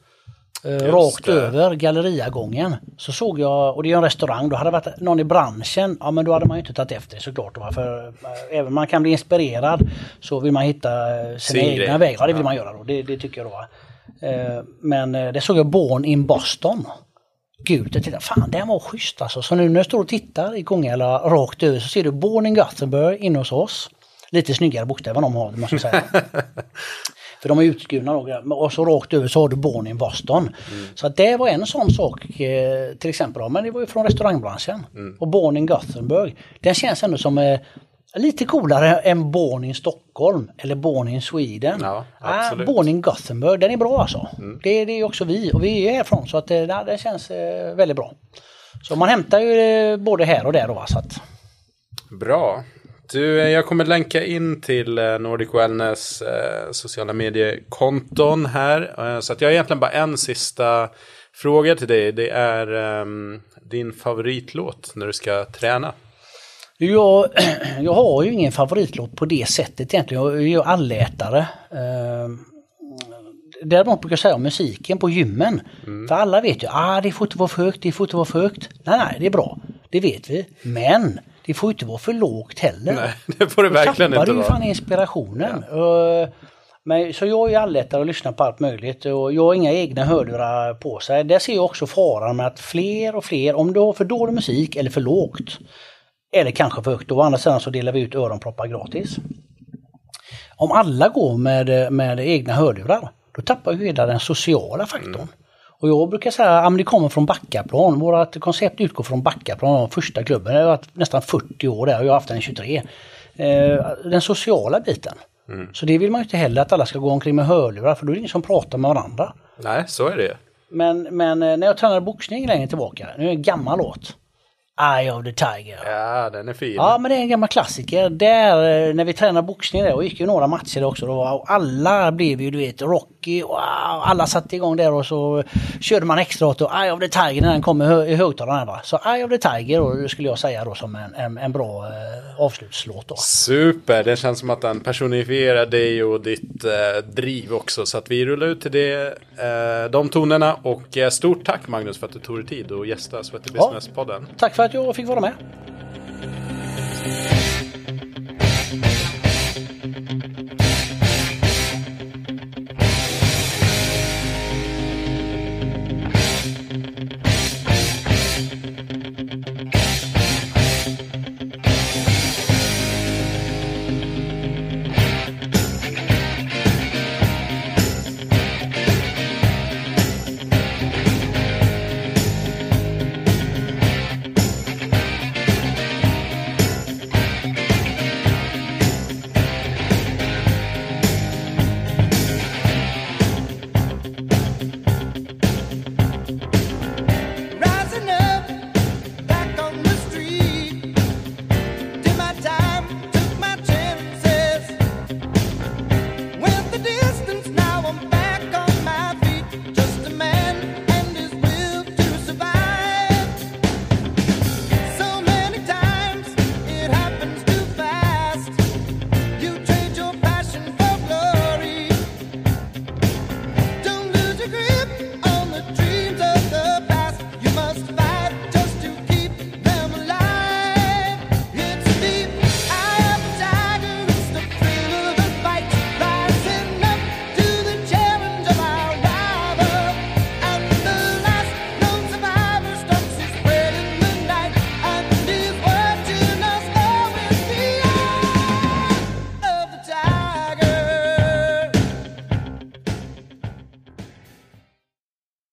Eh, rakt det. över galleriagången. Så såg jag, och det är en restaurang, då hade det varit någon i branschen, ja men då hade man ju inte tagit efter det såklart. För eh, även man kan bli inspirerad så vill man hitta eh, sina Sin egna vägar. Ja det vill man göra då, det, det tycker jag då. Eh, men eh, det såg jag Born in Boston. Gud, jag tittade, fan den var schysst alltså. Så nu när jag står och tittar i Kungälv rakt över så ser du Born in Gothenburg inne hos oss lite snyggare bokstäver de har, måste jag säga. <laughs> För de är utskurna och så rakt över så har du Born in Boston. Mm. Så det var en sån sak eh, till exempel. Men det var ju från restaurangbranschen. Mm. Och Born in Gothenburg. Den känns ändå som eh, lite coolare än Born in Stockholm eller Born in Sweden. Ja, ah, Born in Gothenburg, den är bra alltså. Mm. Det, det är också vi och vi är härifrån så att det, eh, det känns eh, väldigt bra. Så man hämtar ju eh, både här och där då. Så att... Bra. Du, eh, jag kommer länka in till eh, Nordic Wellness eh, sociala mediekonton här. Så att jag har egentligen bara en sista fråga till dig. Det är um, din favoritlåt när du ska träna. Jag, <clears throat> jag har ju ingen favoritlåt på det sättet egentligen. Jag är ju allätare. Eh, Däremot brukar jag säga om musiken på gymmen. Mm. För alla vet ju, ah det får inte vara för högt, det får inte vara för högt. Nej, nej, det är bra. Det vet vi. Men det får inte vara för lågt heller. Nej, det får det verkligen inte vara. Då tappar du inspirationen. Ja. Men, så jag är ju allättare att lyssna på allt möjligt och jag har inga egna hörlurar på sig. Där ser jag också faran med att fler och fler, om du har för dålig musik eller för lågt, eller kanske för högt, å andra sidan så delar vi ut öronproppar gratis. Om alla går med, med egna hörlurar, då tappar ju hela den sociala faktorn. Mm. Och jag brukar säga att det kommer från Backaplan. Vårt koncept utgår från Backaplan, första klubben. Jag har varit nästan 40 år där och jag har haft den i 23. Eh, den sociala biten. Mm. Så det vill man ju inte heller att alla ska gå omkring med hörlurar för då är det ingen som pratar med varandra. Nej, så är det Men, men eh, när jag tränade boxning längre tillbaka, nu är det en gammal låt. Eye of the Tiger. Ja, den är fin. Ja, men det är en gammal klassiker. Där, eh, när vi tränade boxning där, och gick ju några matcher också, då, och alla blev ju, du vet, Rocky, och alla satte igång där och så körde man extra åt och Eye of the Tiger när den kom i högtalarna. Va? Så Eye of the Tiger då, skulle jag säga då som en, en, en bra eh, avslutslåt. Då. Super, det känns som att den personifierar dig och ditt eh, driv också. Så att vi rullar ut till det, eh, de tonerna och eh, stort tack Magnus för att du tog dig tid och gästa Sweaty Business-podden. Ja, tack för att jag fick vara med.